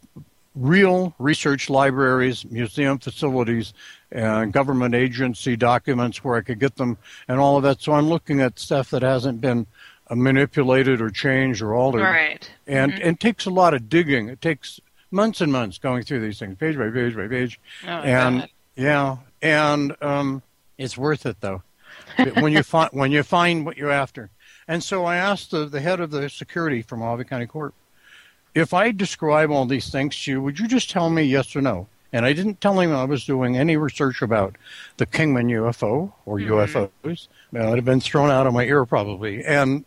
real research libraries, museum facilities, and government agency documents where I could get them and all of that. So I'm looking at stuff that hasn't been uh, manipulated or changed or altered. Right. And, mm-hmm. and it takes a lot of digging. It takes months and months going through these things, page by page by page. Oh, and God. yeah, and um, it's worth it though when you find when you find what you're after. And so I asked the, the head of the security from Mohave County Court, if I describe all these things to you, would you just tell me yes or no? And I didn't tell him I was doing any research about the Kingman UFO or mm-hmm. UFOs. Well, it would have been thrown out of my ear probably. And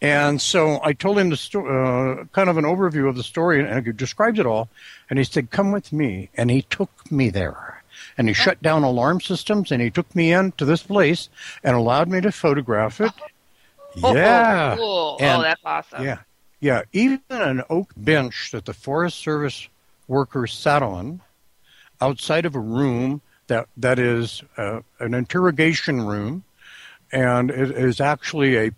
and so I told him the sto- uh, kind of an overview of the story, and I described it all. And he said, "Come with me," and he took me there and he shut down alarm systems and he took me in to this place and allowed me to photograph it. Oh, yeah. cool. And- oh, that's awesome. Yeah. Yeah. Even an oak bench that the Forest Service workers sat on outside of a room that that is uh, an interrogation room, and it is actually a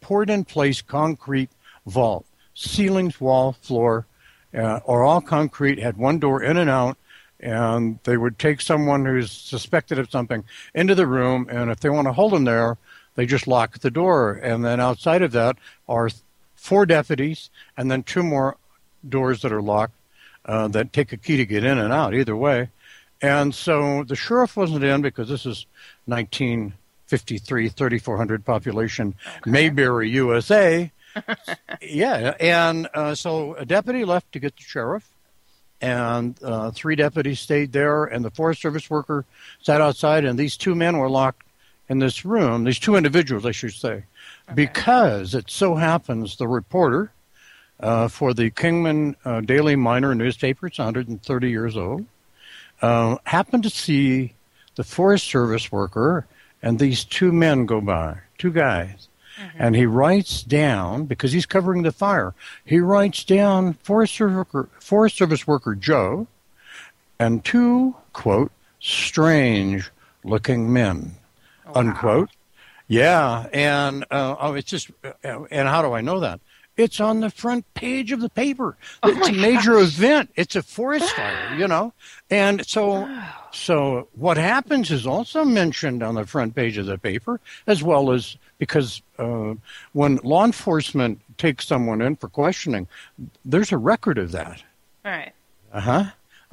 poured in place concrete vault. Ceilings, wall, floor uh, are all concrete, had one door in and out, and they would take someone who's suspected of something into the room, and if they want to hold them there, they just lock the door. And then outside of that are four deputies, and then two more doors that are locked uh, that take a key to get in and out, either way. And so the sheriff wasn't in because this is 1953, 3,400 population, okay. Mayberry, USA. yeah, and uh, so a deputy left to get the sheriff, and uh, three deputies stayed there, and the Forest Service worker sat outside, and these two men were locked in this room. These two individuals, I should say, okay. because it so happens the reporter uh, for the Kingman uh, Daily Miner newspaper, it's 130 years old, uh, happened to see the Forest Service worker and these two men go by, two guys. Mm-hmm. And he writes down, because he's covering the fire, he writes down Forest Service worker, Forest Service worker Joe and two, quote, strange looking men, wow. unquote. Yeah, and uh, oh, it's just, uh, and how do I know that? It's on the front page of the paper. Oh it's a major gosh. event. It's a forest fire, you know. And so so what happens is also mentioned on the front page of the paper as well as because uh, when law enforcement takes someone in for questioning, there's a record of that. Right. Uh-huh.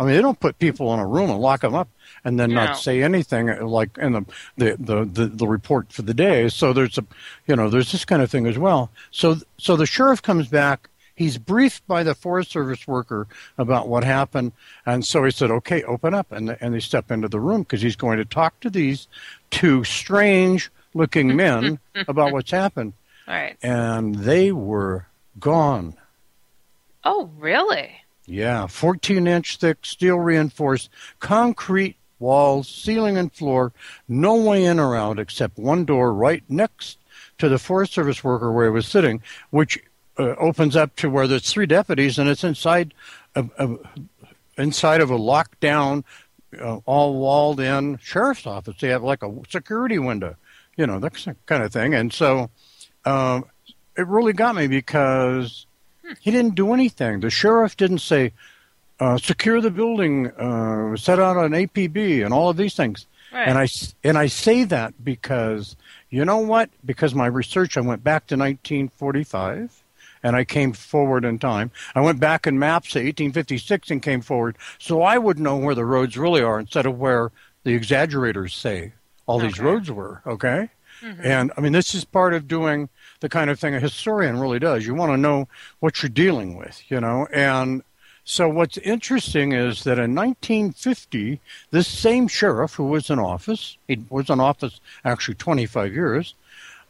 I mean, they don't put people in a room and lock them up and then no. not say anything uh, like in the, the, the, the, the report for the day. So there's a, you know, there's this kind of thing as well. So, so the sheriff comes back. He's briefed by the Forest Service worker about what happened. And so he said, okay, open up. And, and they step into the room because he's going to talk to these two strange looking men about what's happened. All right. And they were gone. Oh, really? Yeah, 14 inch thick, steel reinforced, concrete walls, ceiling, and floor, no way in or out except one door right next to the Forest Service worker where he was sitting, which uh, opens up to where there's three deputies, and it's inside of, of inside of a lockdown, uh, all walled in sheriff's office. They have like a security window, you know, that kind of thing. And so uh, it really got me because he didn't do anything. The sheriff didn't say, uh, secure the building, uh, set out an APB, and all of these things. Right. And I and I say that because you know what? Because my research, I went back to 1945, and I came forward in time. I went back in maps to 1856 and came forward, so I would know where the roads really are instead of where the exaggerators say all okay. these roads were. Okay. Mm-hmm. And I mean, this is part of doing the kind of thing a historian really does. You want to know what you're dealing with, you know, and so what's interesting is that in 1950, this same sheriff who was in office, he was in office actually 25 years,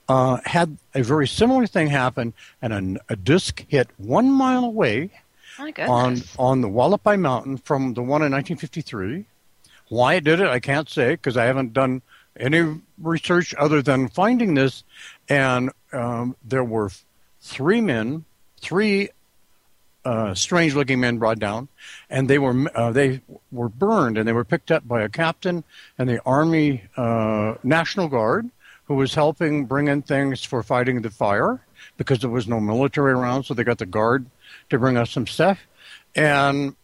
uh, had a very similar thing happen, and a, a disc hit one mile away on on the Hualapai Mountain from the one in 1953. Why it did it, I can't say because I haven't done any research other than finding this, and um, there were three men, three uh, strange-looking men brought down, and they were uh, they were burned, and they were picked up by a captain and the Army uh, National Guard who was helping bring in things for fighting the fire because there was no military around, so they got the guard to bring us some stuff, and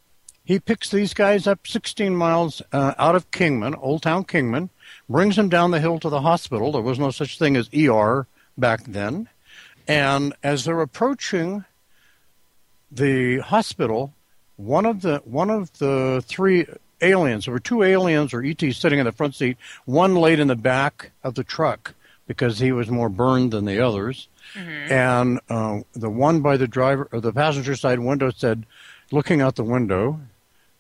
he picks these guys up 16 miles uh, out of Kingman, Old Town Kingman, brings them down the hill to the hospital. There was no such thing as ER back then, and as they're approaching the hospital, one of the one of the three aliens, there were two aliens or ETs sitting in the front seat. One laid in the back of the truck because he was more burned than the others. Mm-hmm. And uh, the one by the driver or the passenger side window said, looking out the window,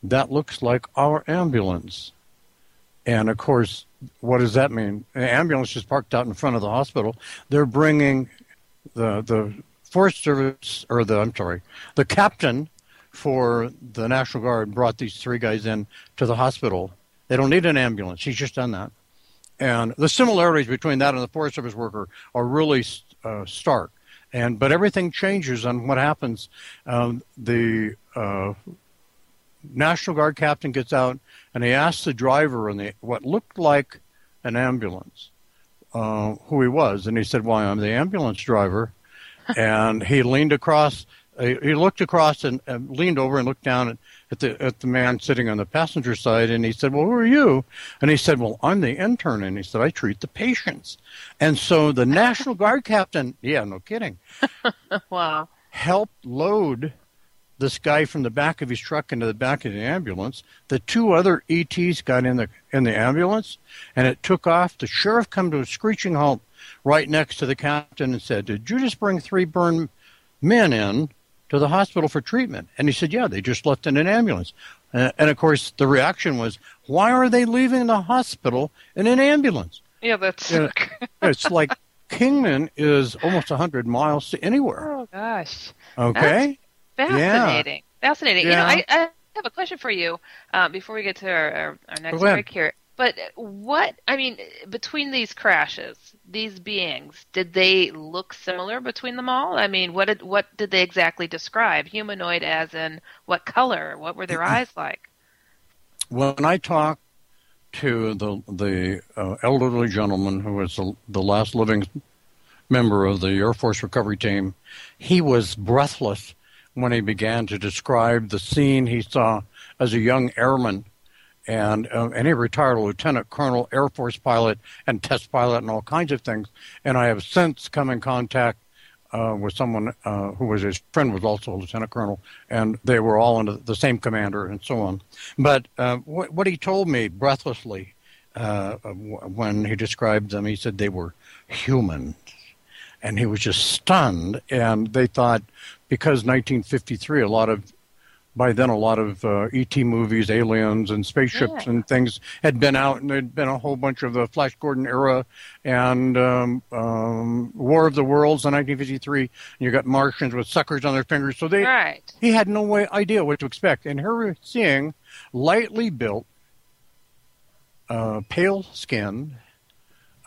that looks like our ambulance. And of course, what does that mean? An ambulance is parked out in front of the hospital. They're bringing the the Forest Service, or the I'm sorry, the captain for the National Guard brought these three guys in to the hospital. They don't need an ambulance. He's just done that, and the similarities between that and the Forest Service worker are really uh, stark. And but everything changes on what happens. Um, the uh, National Guard captain gets out and he asks the driver in the what looked like an ambulance uh, who he was, and he said, "Why, I'm the ambulance driver." and he leaned across. Uh, he looked across and, and leaned over and looked down at, at the at the man sitting on the passenger side, and he said, "Well, who are you?" And he said, "Well, I'm the intern." And he said, "I treat the patients." And so the National Guard captain, yeah, no kidding, wow, helped load this guy from the back of his truck into the back of the ambulance. The two other ETs got in the in the ambulance, and it took off. The sheriff come to a screeching halt right next to the captain and said, "Did you just bring three burned men in to the hospital for treatment?" And he said, "Yeah, they just left in an ambulance." Uh, and of course, the reaction was, "Why are they leaving the hospital in an ambulance?" Yeah, that's. You know, it's like Kingman is almost hundred miles to anywhere. Oh gosh. Okay. Fascinating. Yeah. Fascinating. Yeah. You know, I, I have a question for you uh, before we get to our, our, our next break here. But what I mean, between these crashes, these beings, did they look similar between them all? I mean, what did what did they exactly describe? Humanoid, as in what color? What were their eyes like? When I talked to the the uh, elderly gentleman who was the, the last living member of the Air Force recovery team, he was breathless when he began to describe the scene he saw as a young airman and uh, retired lieutenant colonel, Air Force pilot, and test pilot, and all kinds of things. And I have since come in contact uh, with someone uh, who was his friend, was also a lieutenant colonel, and they were all under the same commander, and so on. But uh, what, what he told me breathlessly uh, when he described them, he said they were human. And he was just stunned, and they thought because 1953, a lot of by then a lot of uh, ET movies, aliens and spaceships Yeah. and things had been out, and there'd been a whole bunch of the Flash Gordon era and um, um, War of the Worlds in 1953. And you got Martians with suckers on their fingers, so they Right. he had no way idea what to expect. And here we're seeing lightly built, uh, pale skinned,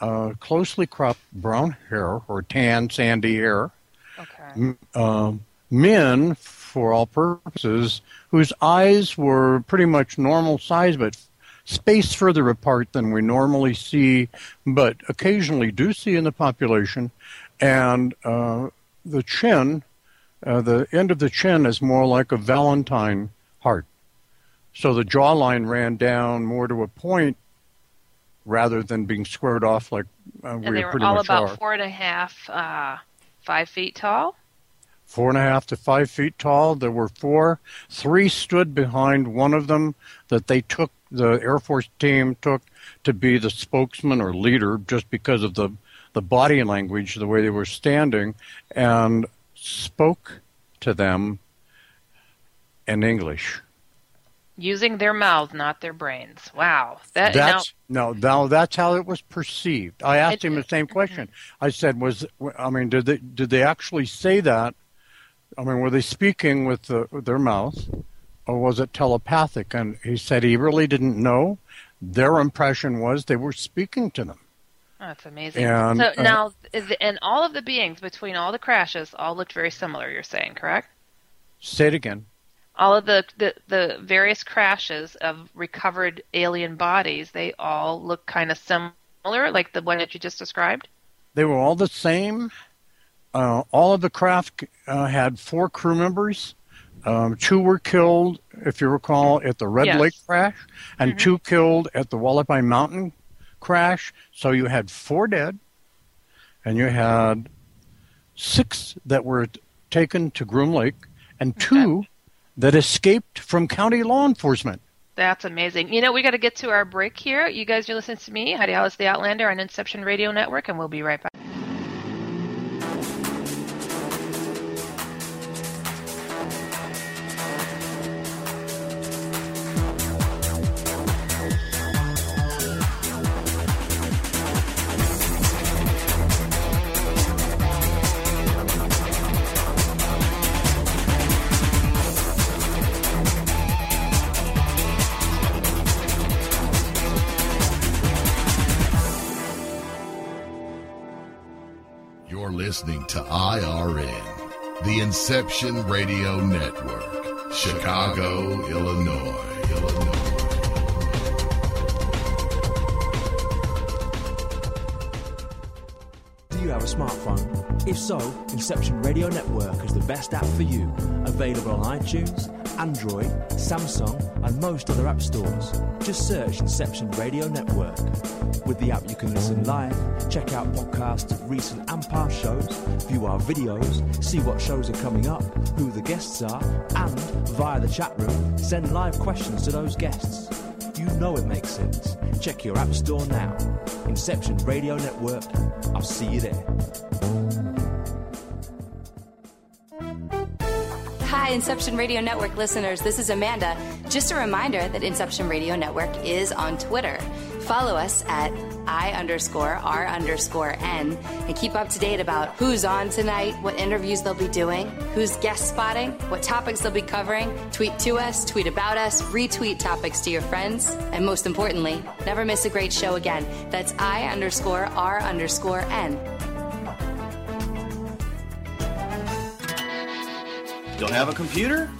uh, closely cropped brown hair or tan sandy hair Okay. um, men, for all purposes, whose eyes were pretty much normal size, but spaced further apart than we normally see, but occasionally do see in the population. And uh, the chin, uh, the end of the chin is more like a Valentine heart. So the jawline ran down more to a point rather than being squared off like uh, And we they were pretty all much about are. four and a half, uh, five feet tall. four and a half to five feet tall. There were four. Three stood behind one of them that they took, the Air Force team took to be the spokesman or leader just because of the, the body language, the way they were standing, and spoke to them in English. Using their mouths, not their brains. Wow. That That's no, no, that's how it was perceived. I asked It- him the same question. I said, "Was I mean, did they did they actually say that? I mean, were they speaking with, the, with their mouth, or was it telepathic?" And he said he really didn't know. Their impression was they were speaking to them. now, that's amazing. And, so uh, now, is and all of the beings between all the crashes all looked very similar. You're saying, correct? Say it again. All of the, the the various crashes of recovered alien bodies, they all look kind of similar, like the one that you just described. They were all the same. Uh, all of the craft uh, had four crew members. Um, two were killed, if you recall, at the Red Yes. Lake crash, and two killed at the Hualapai Mountain crash. So you had four dead, and you had six that were taken to Groom Lake, and two that escaped from county law enforcement. That's amazing. You know, we got to get to our break here. You guys are listening to me, Heidi Hollis, the Outlander, on Inception Radio Network, and we'll be right back. Listening to IRN, the Inception Radio Network, Chicago, Illinois, Illinois. Do you have a smartphone? If so, Inception Radio Network is the best app for you. Available on iTunes, Android, Samsung, and most other app stores. Just search Inception Radio Network. With the app, you can listen live, check out podcasts of recent and past shows, view our videos, see what shows are coming up, who the guests are, and via the chat room, send live questions to those guests. You know it makes sense. Check your app store now. Inception Radio Network. I'll see you there. Inception Radio Network listeners. This is Amanda. Just a reminder that Inception Radio Network is on Twitter. Follow us at I underscore R underscore N and keep up to date about who's on tonight, what interviews they'll be doing, who's guest spotting, what topics they'll be covering. Tweet to us, tweet about us, retweet topics to your friends, and most importantly, never miss a great show again. That's I underscore R underscore N. Don't have a computer?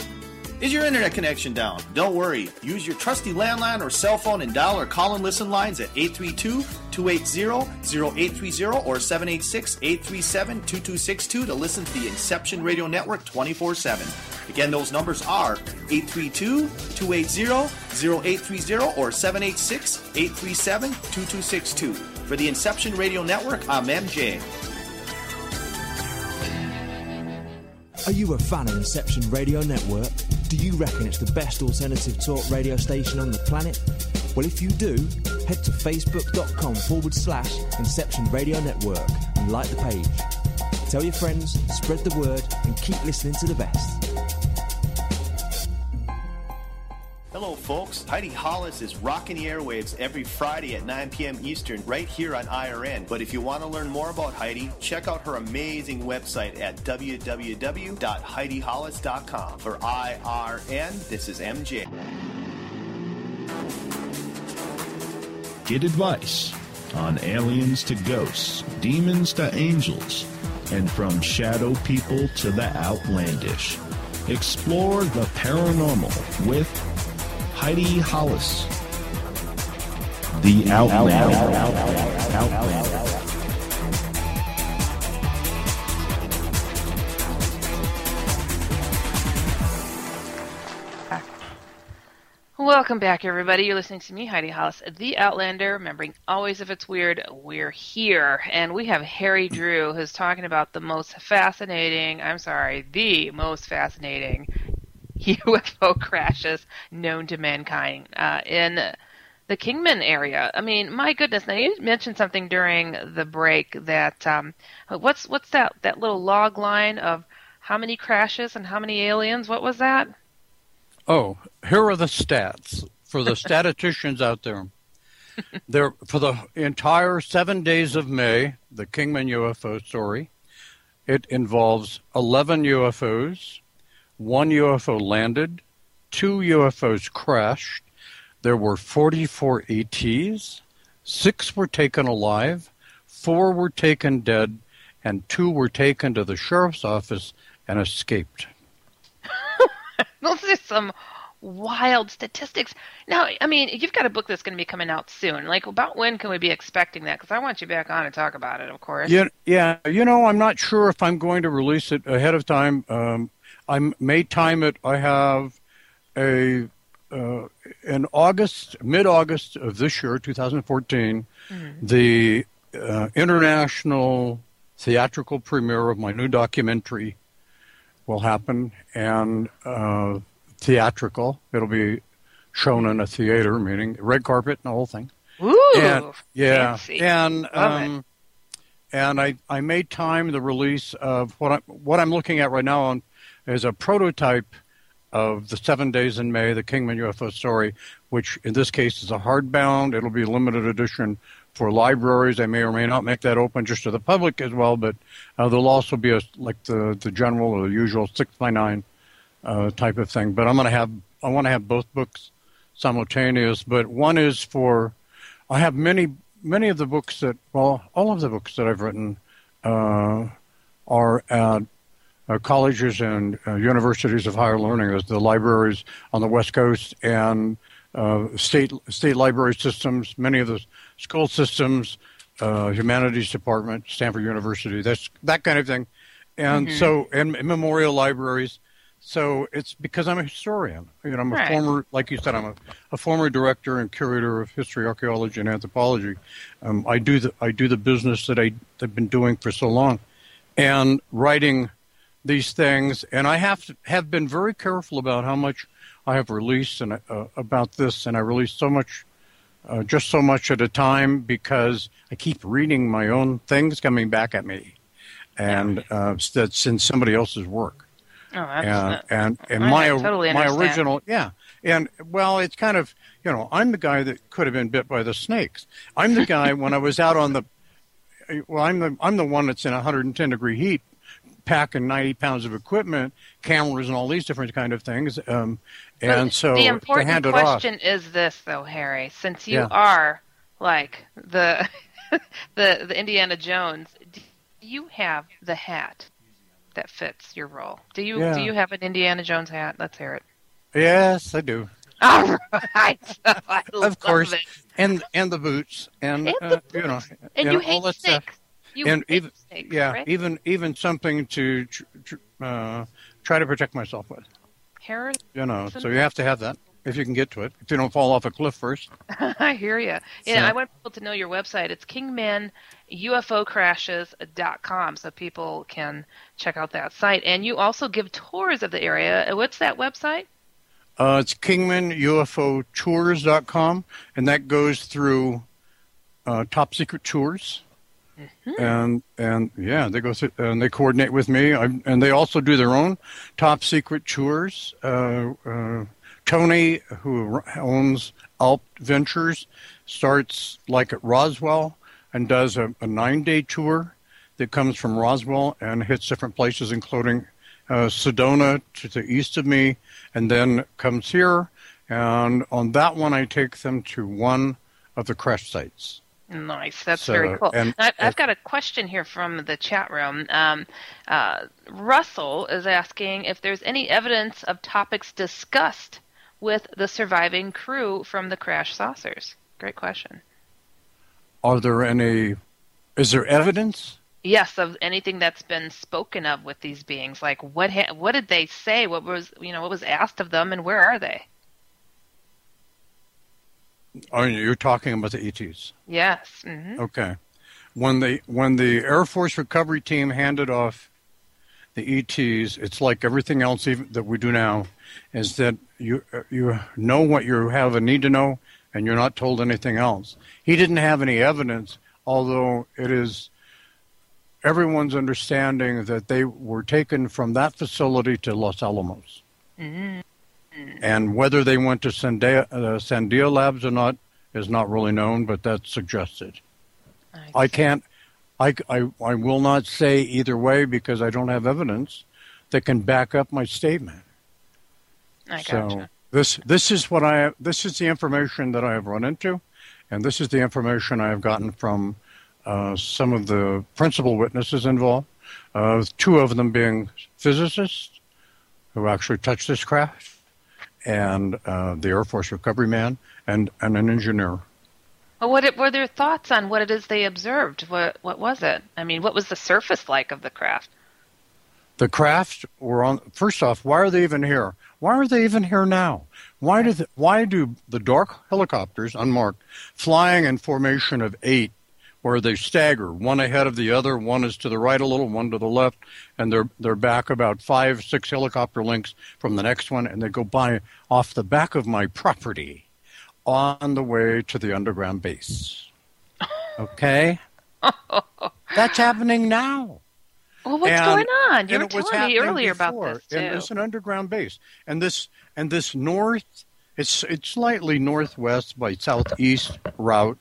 Is your internet connection down? Don't worry. Use your trusty landline or cell phone and dial or call and listen lines at 832 280 0830 or 786 837 2262 to listen to the Inception Radio Network 24 7. Again, those numbers are 832 280 0830 or 786 837 2262. For the Inception Radio Network, I'm MJ. Are you a fan of Inception Radio Network? Do you reckon it's the best alternative talk radio station on the planet? Well, if you do, head to facebook.com forward slash Inception Radio Network and like the page. Tell your friends, spread the word, and keep listening to the best. Hello, folks. Heidi Hollis is rocking the airwaves every Friday at 9 p.m. Eastern right here on IRN. But if you want to learn more about Heidi, check out her amazing website at www.heidihollis.com. For IRN, this is MJ. Get advice on aliens to ghosts, demons to angels, and from shadow people to the outlandish. Explore the paranormal with Heidi Hollis. The Outlander. Welcome back, everybody. You're listening to me, Heidi Hollis, the Outlander. Remembering always, if it's weird, we're here. And we have Harry Drew, who's talking about the most fascinating, I'm sorry, the most fascinating UFO crashes known to mankind uh, in the Kingman area. I mean, my goodness! Now you mentioned something during the break that um, what's what's that that little log line of how many crashes and how many aliens? What was that? Oh, here are the stats for the statisticians out there. There for the entire seven days of May, the Kingman UFO story. It involves eleven UFOs, one UFO landed, two UFOs crashed. There were 44 ETs, six were taken alive, four were taken dead, and two were taken to the sheriff's office and escaped. Those are some wild statistics. Now, I mean, you've got a book that's going to be coming out soon. Like, about when can we be expecting that? Because I want you back on to talk about it, of course. Yeah, yeah. You know, I'm not sure if I'm going to release it ahead of time. Um, I may time it. I have a uh, in August, mid-August of this year, 2014, mm-hmm. the uh, international theatrical premiere of my new documentary will happen, and uh, theatrical. It'll be shown in a theater, meaning red carpet and the whole thing. Ooh, and, yeah, fancy. and um, and I I made time the release of what I what I'm looking at right now on is a prototype of the Seven Days in May, the Kingman UFO story, which in this case is a hardbound. It'll be a limited edition for libraries. I may or may not make that open just to the public as well, but uh, there'll also be a like the the general or the usual six by nine uh, type of thing. But I'm to have I want to have both books simultaneous. But one is for I have many many of the books that well all of the books that I've written uh, are at uh, colleges and uh, universities of higher learning, as the libraries on the West Coast and uh, state state library systems, many of the school systems, uh, humanities department, Stanford University, that's that kind of thing, and Mhm. so and memorial libraries. So it's because I'm a historian. You know, I'm a Right. former, like you said, I'm a, a former director and curator of history, archaeology, and anthropology. Um, I do the I do the business that I, I, have been doing for so long, and writing these things. And I have to, have been very careful about how much I have released and uh, about this. And I release so much, uh, just so much at a time, because I keep reading my own things coming back at me, and uh, that's in somebody else's work Oh, and and, and my totally my original yeah and well it's kind of you know I'm the guy that could have been bit by the snakes I'm the guy when I was out on the well I'm the I'm the one that's in 110 degree heat packing 90 pounds of equipment cameras and all these different kind of things um, and so the important it off question is this, though, Harry. Since you Yeah. are like the the the Indiana Jones, do you have the hat that fits your role? Do you Yeah. do you have an Indiana Jones hat? Let's hear it. yes I do All right, I of love course it. and and the boots and, And uh, you know And and you all hate that stuff snakes. You and even yeah, right? even even something to tr- tr- uh, try to protect myself with. You know, so you have to have that if you can get to it. If you don't fall off a cliff first. I hear you. Yeah, So- I want people to know your website. It's kingmanufocrashes.com so people can check out that site. And you also give tours of the area. Uh, What's that website? Uh, it's KingmanUFOTours.com, and that goes through uh, Top Secret Tours. And and yeah, they go through and they coordinate with me, I, and they also do their own top secret tours. Uh, uh, Tony, who owns Alp Ventures, starts like at Roswell and does a, a nine-day tour that comes from Roswell and hits different places, including uh, Sedona to the east of me, and then comes here. And on that one, I take them to one of the crash sites. Nice. That's So, very cool. and- I, I've got a question here from the chat room. Um, uh, Russell is asking if there's any evidence of topics discussed with the surviving crew from the crash saucers. Great question. Are there any? Is there evidence? Yes, of anything that's been spoken of with these beings. Like what? Ha- what did they say? What was you know? What was asked of them, and where are they? Oh, you're talking about the ETs. Yes. hmm Okay. When the when the Air Force recovery team handed off the ETs, it's like everything else even, that we do now, is that you you know what you have a need to know, and you're not told anything else. He didn't have any evidence, although it is everyone's understanding that they were taken from that facility to Los Alamos. hmm And whether they went to Sandia, uh, Sandia Labs or not is not really known, but that's suggested. I can't, I, I, I will not say either way because I don't have evidence that can back up my statement. I so gotcha. this, this is what I, this is the information that I have run into, and this is the information I have gotten from uh, some of the principal witnesses involved, uh, two of them being physicists who actually touched this craft, and uh, the Air Force recovery man, and, and an engineer. Well, what it, were their thoughts on what it is they observed? What what was it? I mean, what was the surface like of the craft? The craft were on. First off, why are they even here? Why are they even here now? Why do the, why do the dark helicopters, unmarked, flying in formation of eight, where they stagger, one ahead of the other, one is to the right a little, one to the left, and they're they're back about five, six helicopter links from the next one, and they go by off the back of my property, on the way to the underground base. Okay, that's happening now. Well, what's And- going on? You were telling me earlier before, about this too. And it's an underground base, and this and this north, it's it's slightly northwest by southeast route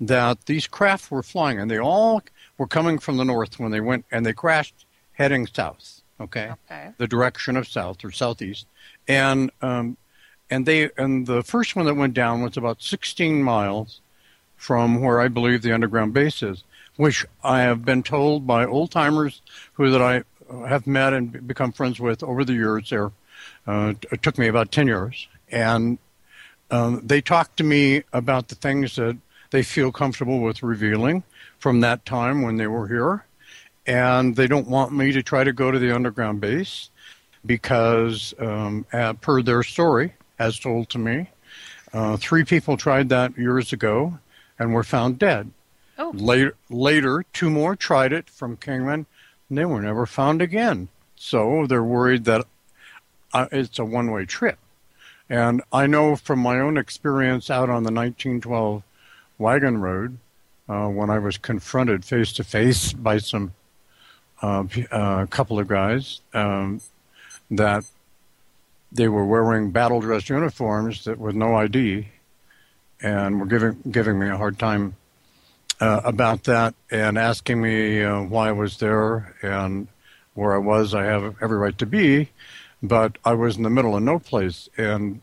that these craft were flying, and they all were coming from the north when they went and they crashed heading south. Okay, Okay. the direction of south or southeast, and um, and they and the first one that went down was about 16 miles from where I believe the underground base is, which I have been told by old timers who that I have met and become friends with over the years. There, uh, it took me about ten years, and um, they talked to me about the things that they feel comfortable with revealing from that time when they were here, and they don't want me to try to go to the underground base because, um, uh, per their story, as told to me, uh, three people tried that years ago and were found dead. Oh. Later, later, two more tried it from Kingman, and they were never found again. So they're worried that uh, it's a one-way trip. And I know from my own experience out on the 1912 wagon road, uh, when I was confronted face to face by some uh, uh, couple of guys, um, that they were wearing battle dress uniforms that with no ID, and were giving giving me a hard time uh, about that and asking me uh, why I was there and where I was. I have every right to be, but I was in the middle of no place, and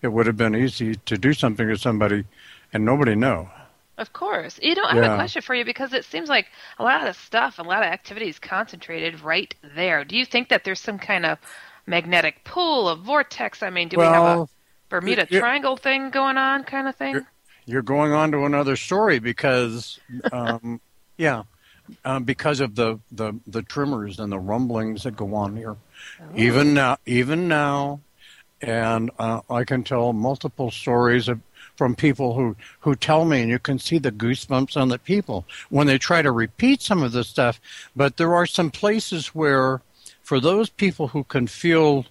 it would have been easy to do something to somebody and nobody know. Of course. You know, I have Yeah. a question for you because it seems like a lot of stuff, a lot of activities concentrated right there. Do you think that there's some kind of magnetic pull, a vortex? I mean, do we have a Well, Bermuda. Triangle thing going on kind of thing? You're going on to another story because, um, yeah, um, because of the, the, the tremors and the rumblings that go on here, even now, even now, and uh, I can tell multiple stories of, from people who who tell me, and you can see the goosebumps on the people when they try to repeat some of the stuff. But there are some places where, for those people who can feel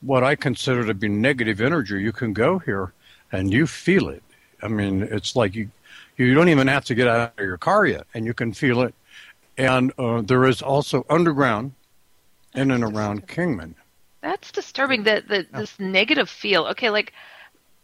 what I consider to be negative energy, you can go here and you feel it. I mean, it's like you you don't even have to get out of your car yet, and you can feel it. And uh, there is also underground in and around Kingman. That's disturbing. That this negative feel. Okay, like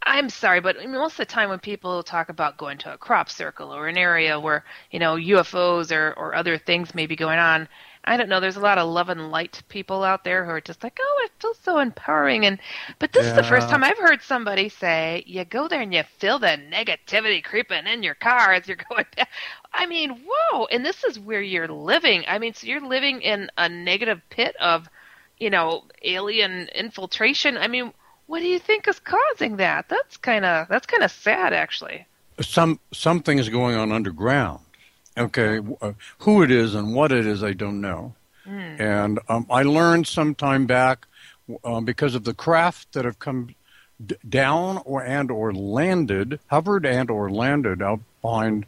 I'm sorry, but most of the time when people talk about going to a crop circle or an area where you know UFOs or or other things may be going on, I don't know. There's a lot of love and light people out there who are just like, oh, it feels so empowering. And but this is the first time I've heard somebody say you go there and you feel the negativity creeping in your car as you're going. Down. I mean, whoa! And this is where you're living. I mean, so you're living in a negative pit of, you know, alien infiltration. I mean, what do you think is causing that? That's kind of that's kind of sad, actually. Some something is going on underground. Okay, uh, who it is and what it is, I don't know. And um, I learned some time back um, because of the craft that have come d- down or and or landed, hovered and or landed out behind.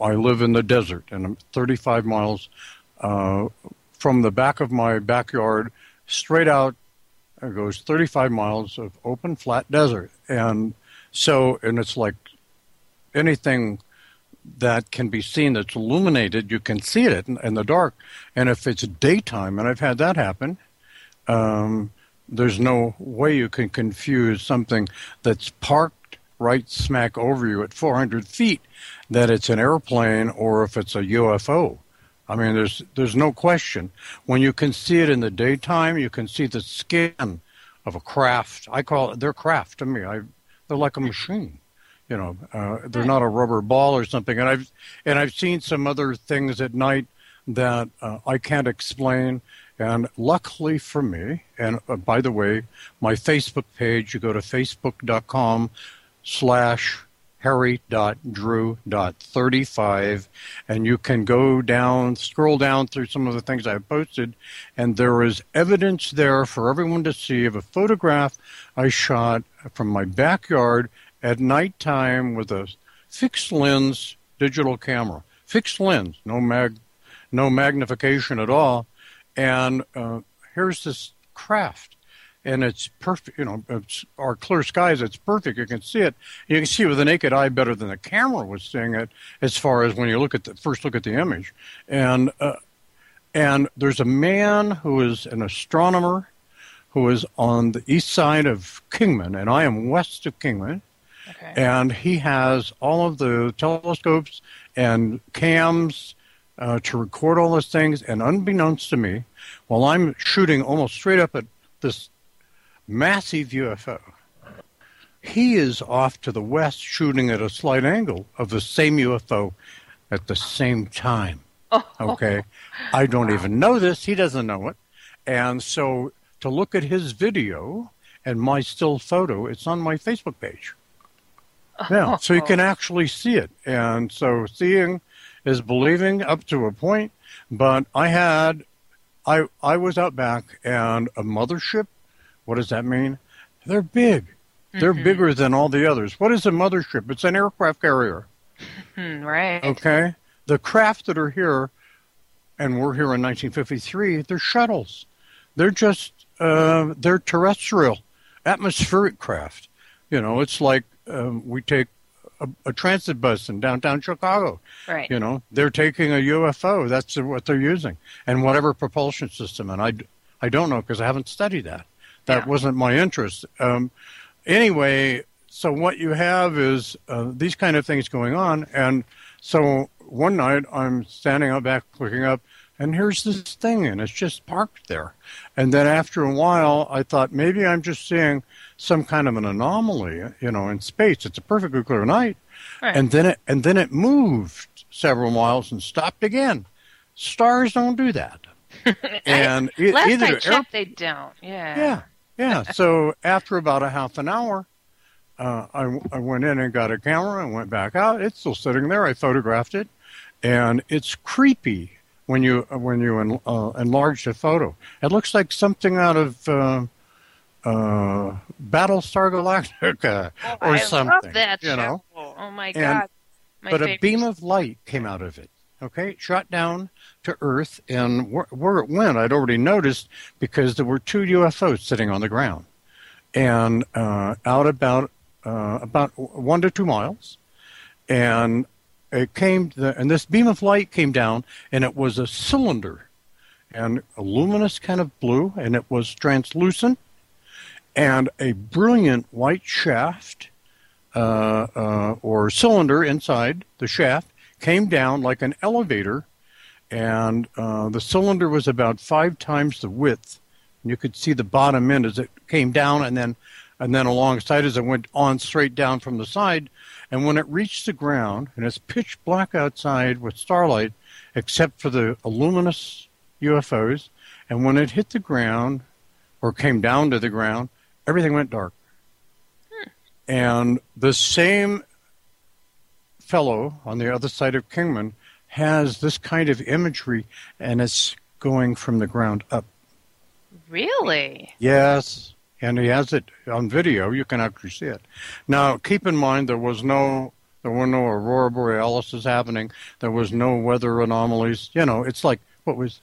I live in the desert, and I'm 35 miles uh, from the back of my backyard, straight out. It goes 35 miles of open, flat desert, and so and it's like anything that can be seen that's illuminated, you can see it in, in the dark. And if it's daytime, and I've had that happen, um, there's no way you can confuse something that's parked right smack over you at 400 feet that it's an airplane or if it's a UFO. I mean, there's there's no question. When you can see it in the daytime, you can see the skin of a craft. I call it they're craft to me. I they're like a machine. You know, uh, they're not a rubber ball or something. And I've and I've seen some other things at night that uh, I can't explain. And luckily for me, and uh, by the way, my Facebook page, you go to facebook.com slash harry.drew.35 and you can go down scroll down through some of the things i've posted and there is evidence there for everyone to see of a photograph i shot from my backyard at nighttime with a fixed lens digital camera. Fixed lens no mag no magnification at all. And uh, here's this craft and it's perfect. You know, it's our clear skies. It's perfect. You can see it. You can see it with the naked eye better than the camera was seeing it, as far as when you look at the first look at the image. And uh, and there's a man who is an astronomer who is on the east side of Kingman, and I am west of Kingman. Okay. And he has all of the telescopes and cams uh, to record all those things. And unbeknownst to me, while I'm shooting almost straight up at this massive UFO, he is off to the west shooting at a slight angle of the same UFO at the same time. Oh. Okay. I don't even know this. He doesn't know it. And so to look at his video and my still photo, it's on my Facebook page. Yeah, oh. so you can actually see it. And so seeing is believing up to a point, but I had I I was out back and a mothership, what does that mean? They're big. They're Mhm. bigger than all the others. What is a mothership? It's an aircraft carrier. Hmm, right. Okay. The craft that are here, and we're here in 1953, they're shuttles. They're just, uh, they're terrestrial, atmospheric craft. You know, it's like um, we take a, a transit bus in downtown Chicago. Right. You know, they're taking a UFO. That's what they're using, and whatever propulsion system. And I, I don't know because I haven't studied that. That wasn't my interest. Um, anyway, so what you have is uh, these kind of things going on, and so one night I'm standing out back looking up, and here's this thing, and it's just parked there. And then after a while, I thought maybe I'm just seeing some kind of an anomaly, you know, in space. It's a perfectly clear night, Right. and then it and then it moved several miles and stopped again. Stars don't do that. and e- Last either I checked, they don't. Yeah. yeah, yeah. So after about a half an hour, uh, I, I went in and got a camera and went back out. It's still sitting there. I photographed it, and it's creepy when you when you en, uh, enlarge the photo. It looks like something out of uh, uh, Battlestar Galactica or I something. love that you know. show. Oh my god. My but a beam of light came out of it. Okay, shot down to Earth, and where, where it went, I'd already noticed because there were two UFOs sitting on the ground, and uh, out about uh, about one to two miles, and it came, the, and this beam of light came down, and it was a cylinder, and a luminous kind of blue, and it was translucent, and a brilliant white shaft uh, uh, or cylinder inside the shaft came down like an elevator, and uh, the cylinder was about five times the width. And you could see the bottom end as it came down, and then and then alongside as it went on straight down from the side. And when it reached the ground, and it's pitch black outside with starlight, except for the luminous UFOs, and when it hit the ground or came down to the ground, everything went dark. And the same fellow on the other side of Kingman has this kind of imagery, and it's going from the ground up. Really? Yes, and he has it on video. You can actually see it. Now, keep in mind there was no there were no aurora borealis happening. There was no weather anomalies. You know, it's like what was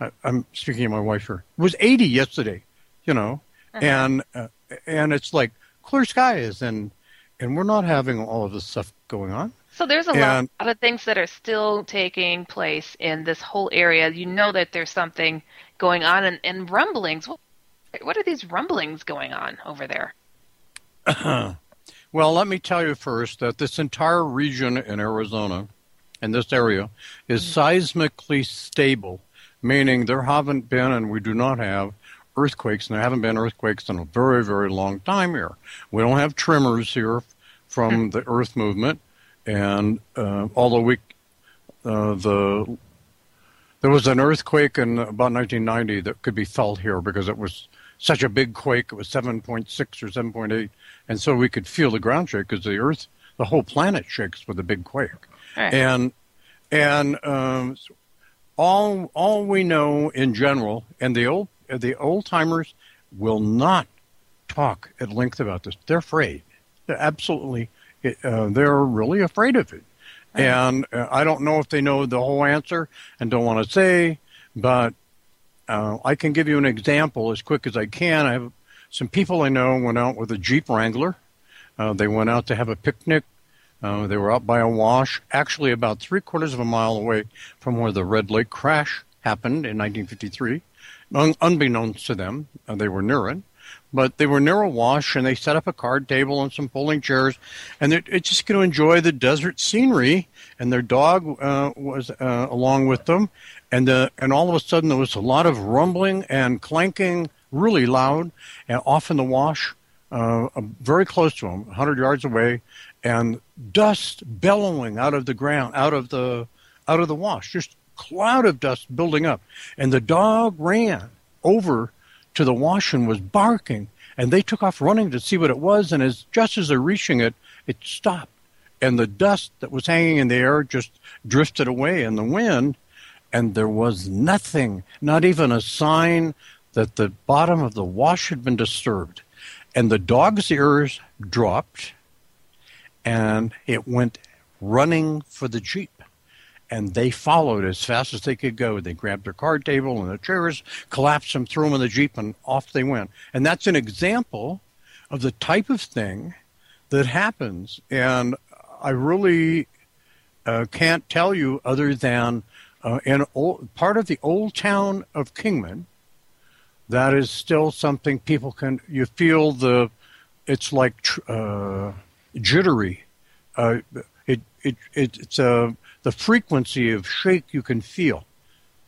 I, I'm speaking of my wife here. It was 80 yesterday. You know, Uh-huh. and uh, and it's like clear skies, and and we're not having all of this stuff going on. So there's a And- lot of things that are still taking place in this whole area. You know that there's something going on, and, and rumblings. What, what are these rumblings going on over there? well, let me tell you first that this entire region in Arizona, in this area, is mm. seismically stable, meaning there haven't been, and we do not have, earthquakes, and there haven't been earthquakes in a very, very long time here. We don't have tremors here from hmm. the earth movement, and uh, although we, uh, the there was an earthquake in about 1990 that could be felt here because it was such a big quake. It was 7.6 or 7.8, and so we could feel the ground shake because the Earth, the whole planet shakes with a big quake. Right. And and um, all all we know in general, and the old the old timers will not talk at length about this. They're afraid. They're absolutely. Uh, they're really afraid of it. And uh, I don't know if they know the whole answer and don't want to say, but uh, I can give you an example as quick as I can. I have some people I know went out with a Jeep Wrangler. Uh, they went out to have a picnic. Uh, they were out by a wash, actually about three quarters of a mile away from where the Red Lake crash happened in 1953. Un- unbeknownst to them, uh, they were near it. But they were near a wash, and they set up a card table and some folding chairs, and they're, just going to enjoy the desert scenery. And their dog uh, was uh, along with them, and the, and all of a sudden there was a lot of rumbling and clanking, really loud, and off in the wash, uh, uh, very close to them, 100 yards away, and dust bellowing out of the ground, out of the out of the wash, just cloud of dust building up, and the dog ran over to the wash and was barking. And they took off running to see what it was. And as just as they're reaching it, it stopped. And the dust that was hanging in the air just drifted away in the wind. And there was nothing, not even a sign that the bottom of the wash had been disturbed. And the dog's ears dropped and it went running for the Jeep. And they followed as fast as they could go. They grabbed their card table and the chairs, collapsed them, threw them in the Jeep, and off they went. And that's an example of the type of thing that happens. And I really uh, can't tell you other than uh, in old, part of the old town of Kingman, that is still something people can, you feel the, it's like uh, jittery. Uh, it, it, it, it's a, the frequency of shake you can feel.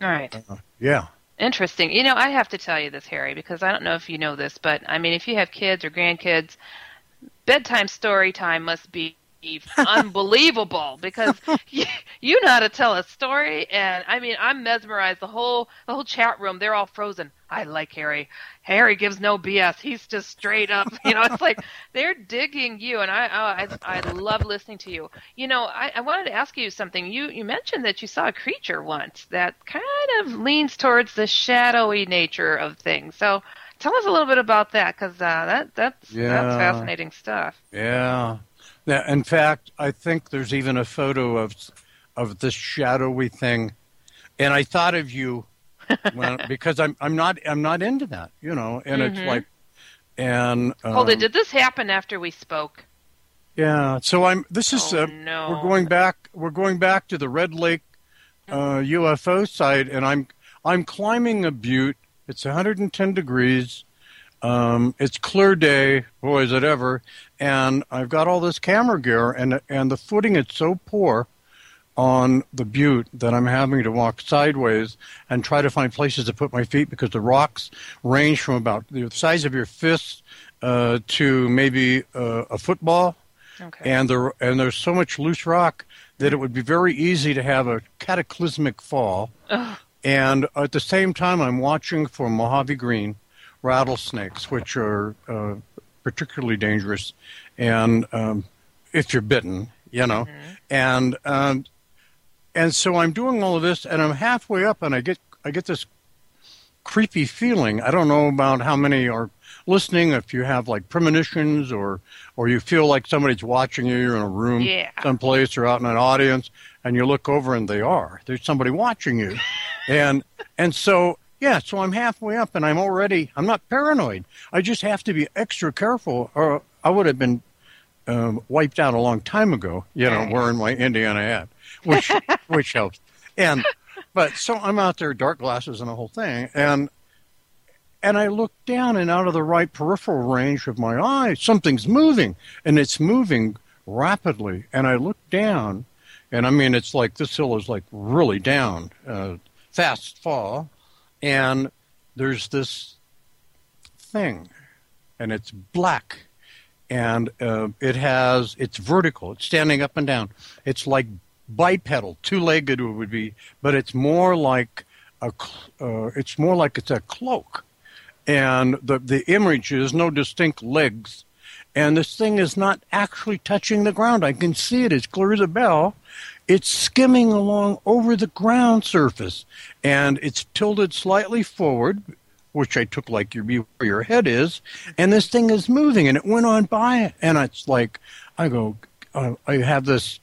All right. Uh, yeah. Interesting. You know, I have to tell you this, Harry, because I don't know if you know this, but I mean, if you have kids or grandkids, bedtime story time must be unbelievable because you, you know how to tell a story and i mean i'm mesmerized. The whole the whole chat room they're all frozen. I like harry. Harry gives no bs he's just straight up you know it's like they're digging you and i oh, i i love listening to you. You know i i wanted to ask you something. You you mentioned that you saw a creature once that kind of leans towards the shadowy nature of things. So tell us a little bit about that because uh, that that's Yeah. that's fascinating stuff. Yeah. Yeah, in fact, I think there's even a photo of of this shadowy thing, and I thought of you when, because I'm I'm not I'm not into that, you know, and Mhm. it's like, and um, Hold it. Did this happen after we spoke? yeah. So I'm. This is Oh, uh, no. we're going back. We're going back to the Red Lake uh, UFO site, and I'm I'm climbing a butte. It's 110 degrees. Um, it's clear day, boy, is it ever. And I've got all this camera gear, and and the footing is so poor on the butte that I'm having to walk sideways and try to find places to put my feet because the rocks range from about the size of your fist uh, to maybe uh, a football Okay. and there and there's so much loose rock that it would be very easy to have a cataclysmic fall. Ugh. And at the same time, I'm watching for Mojave green rattlesnakes, which are uh, particularly dangerous, and um, if you're bitten, you know, and um, and so I'm doing all of this, and I'm halfway up, and I get I get this creepy feeling. I don't know about how many are listening. If you have like premonitions, or or you feel like somebody's watching you, you're in a room Yeah. someplace or out in an audience, and you look over and they are. There's somebody watching you, and and so yeah, so I'm halfway up, and I'm already I'm not paranoid. I just have to be extra careful, or I would have been um, wiped out a long time ago. You know, wearing my Indiana hat, which which helps. And but so I'm out there, dark glasses and the whole thing, and and I look down, and out of the right peripheral range of my eye, something's moving, and it's moving rapidly. And I look down, and I mean, it's like this hill is like really down, uh, fast fall, and there's this thing, and it's black, and uh, it has it's vertical, it's standing up and down. It's like bipedal, two-legged it would be, but it's more like a uh, it's more like it's a cloak, and the the image is no distinct legs, and this thing is not actually touching the ground. I can see it as clear as a bell. It's skimming along over the ground surface, and it's tilted slightly forward, which I took like your where your head is, and this thing is moving, and it went on by, and it's like I go, uh, I have this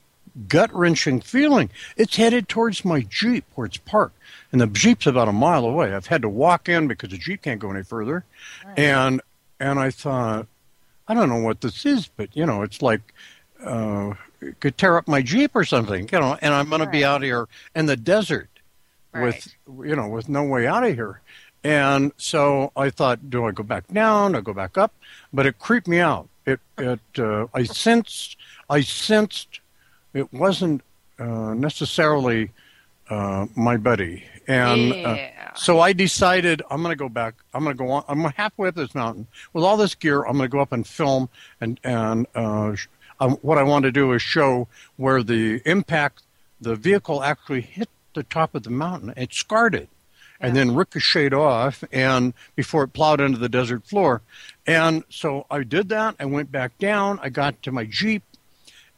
gut wrenching feeling. It's headed towards my Jeep where it's parked. And the Jeep's about a mile away. I've had to walk in because the Jeep can't go any further. And and I thought, I don't know what this is, but you know, it's like uh it could tear up my Jeep or something, you know, and I'm gonna be out here in the desert with you know, with no way out of here. And so I thought, do I go back down? I go back up? But it creeped me out. It it uh, I sensed I sensed it wasn't uh, necessarily uh, my buddy, and uh, Yeah. so I decided I'm going to go back. I'm going to go on. I'm halfway up this mountain with all this gear. I'm going to go up and film, and and uh, um, what I want to do is show where the impact, the vehicle actually hit the top of the mountain. It scarred it, and then ricocheted off and before it plowed into the desert floor. And so I did that. I went back down. I got to my Jeep.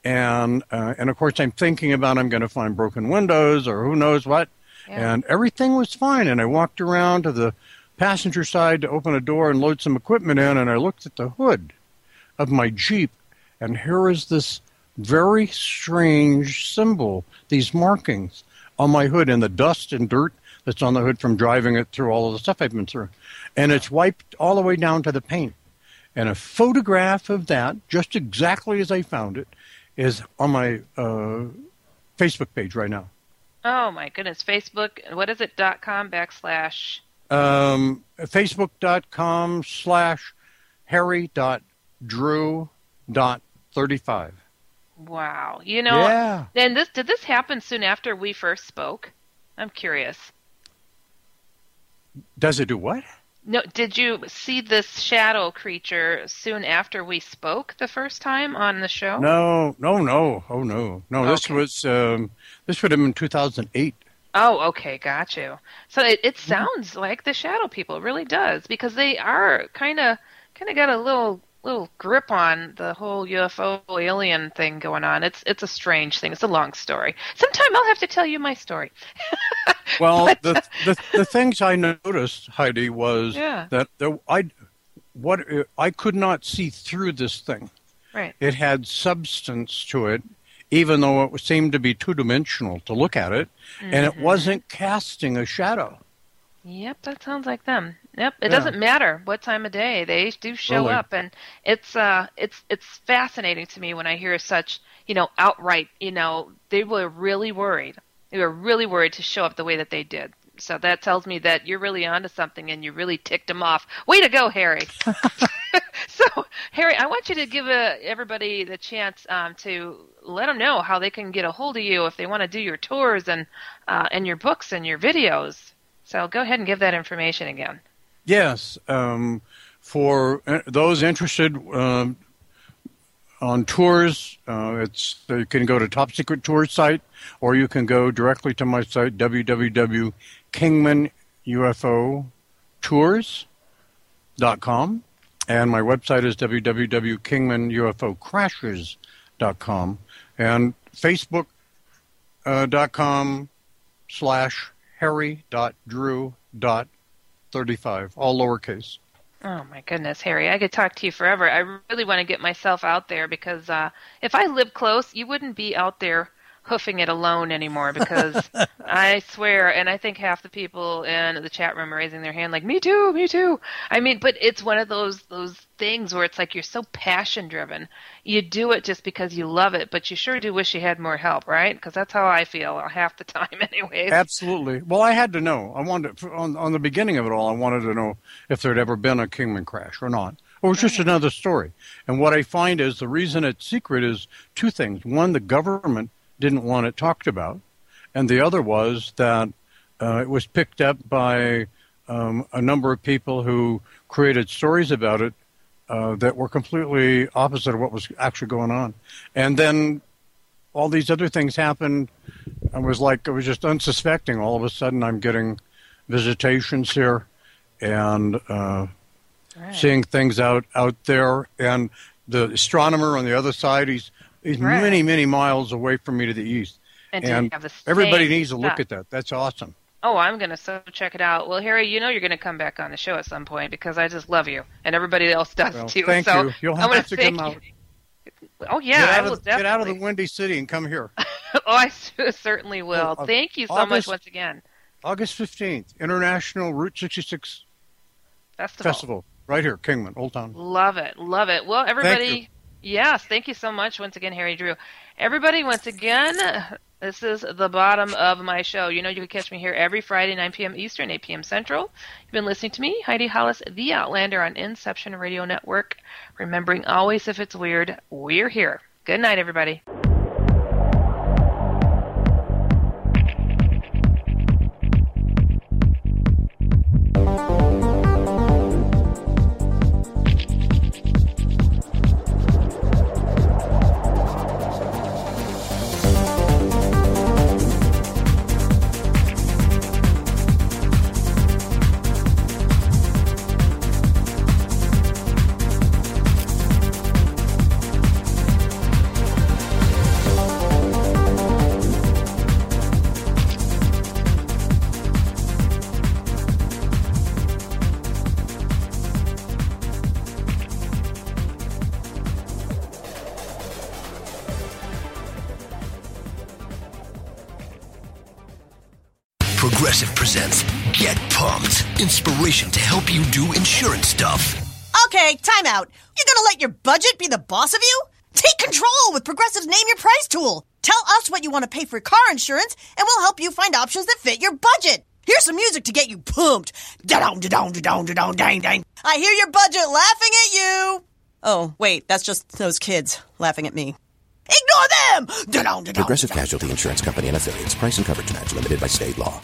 And, uh, and of course, I'm thinking about I'm going to find broken windows or who knows what. Yeah. And everything was fine. And I walked around to the passenger side to open a door and load some equipment in. And I looked at the hood of my Jeep. And here is this very strange symbol, these markings on my hood and the dust and dirt that's on the hood from driving it through all of the stuff I've been through. And it's wiped all the way down to the paint. And a photograph of that, just exactly as I found it, is on my uh, Facebook page right now. Oh my goodness. Facebook. What is it? Dot com backslash. Um, Facebook.com slash Harry dot Drew dot 35. Wow. You know. Yeah. And this did this happen soon after we first spoke? I'm curious. Does it do what? No, did you see this shadow creature soon after we spoke the first time on the show? No, no, no. Oh, no. No, this was, um, this would have been 2008. Oh, okay, got you. So it, Mm-hmm. it sounds like the shadow people it really does because they are kind of kind of got a little little grip on the whole UFO alien thing going on. It's it's a strange thing. It's a long story. Sometime I'll have to tell you my story. Well, the, the the things I noticed, Heidi, was Yeah. that there, I what I could not see through this thing. Right. It had substance to it, even though it seemed to be two dimensional to look at it, and it Mhm. wasn't casting a shadow. Yep, that sounds like them. Yep, it Yeah. doesn't matter what time of day they do show Really. up, and it's uh, it's it's fascinating to me when I hear such, you know, outright, you know, they were really worried. They were really worried to show up the way that they did. So that tells me that you're really onto something, and you really ticked them off. Way to go, Harry! so, Harry, I want you to give uh everybody the chance um, to let them know how they can get a hold of you if they want to do your tours and uh, and your books and your videos. So go ahead and give that information again. Yes, um, for uh, those interested um, on tours, uh, it's you can go to Top Secret Tour site, or you can go directly to my site www.kingmanUFOtours.com, and my website is www.kingmanufocrashes.com, and Facebook uh, dot com slash harry dot drew dot 35, all lowercase. Oh my goodness, Harry, I could talk to you forever. I really want to get myself out there because uh, if I lived close, you wouldn't be out there hoofing it alone anymore because I swear, and I think half the people in the chat room are raising their hand like, me too, me too. I mean, but it's one of those, those things where it's like you're so passion driven. You do it just because you love it, but you sure do wish you had more help, right? Because that's how I feel half the time anyways. Absolutely. Well, I had to know. I wanted to, on on the beginning of it all. I wanted to know if there'd ever been a Kingman crash or not. Or it was just another story. And what I find is the reason it's secret is two things. One, the government didn't want it talked about, and the other was that uh, it was picked up by um, a number of people who created stories about it uh, that were completely opposite of what was actually going on. And then all these other things happened. I was like, I was just unsuspecting. All of a sudden, I'm getting visitations here and uh, Right. seeing things out out there. And the astronomer on the other side, he's he's Right. many many miles away from me to the east. And to have the everybody needs to look stuff. at that. That's awesome. Oh, I'm gonna so check it out. Well, Harry, you know you're gonna come back on the show at some point because I just love you, and everybody else does Well, too. thank so you. You'll have wanna to come out. Oh yeah, get I out, will of, get out of the windy city and come here. oh, I certainly will. Oh, uh, thank you so much once again. August fifteenth, International Route 66 Festival. Festival, right here, Kingman, Old Town. Love it, love it. Well, everybody, yes, thank you so much once again, Harry Drew. Everybody, once again, this is the bottom of my show. You know, you can catch me here every Friday, 9 p.m. Eastern, 8 p.m. Central. You've been listening to me, Heidi Hollis, the Outlander on Inception Radio Network. Remembering always, if it's weird, we're here. Good night, everybody. Out. You're gonna let your budget be the boss of you? Take control with Progressive's Name Your Price tool. Tell us what you want to pay for car insurance, and we'll help you find options that fit your budget. Here's some music to get you pumped. Da-dong, da-dong, da-dong, da-dong, dang, dang. I hear your budget laughing at you. Oh, wait, that's just those kids laughing at me. Ignore them! Da-dong, da-dong. Progressive Casualty Insurance Company and affiliates. Price and coverage match limited by state law.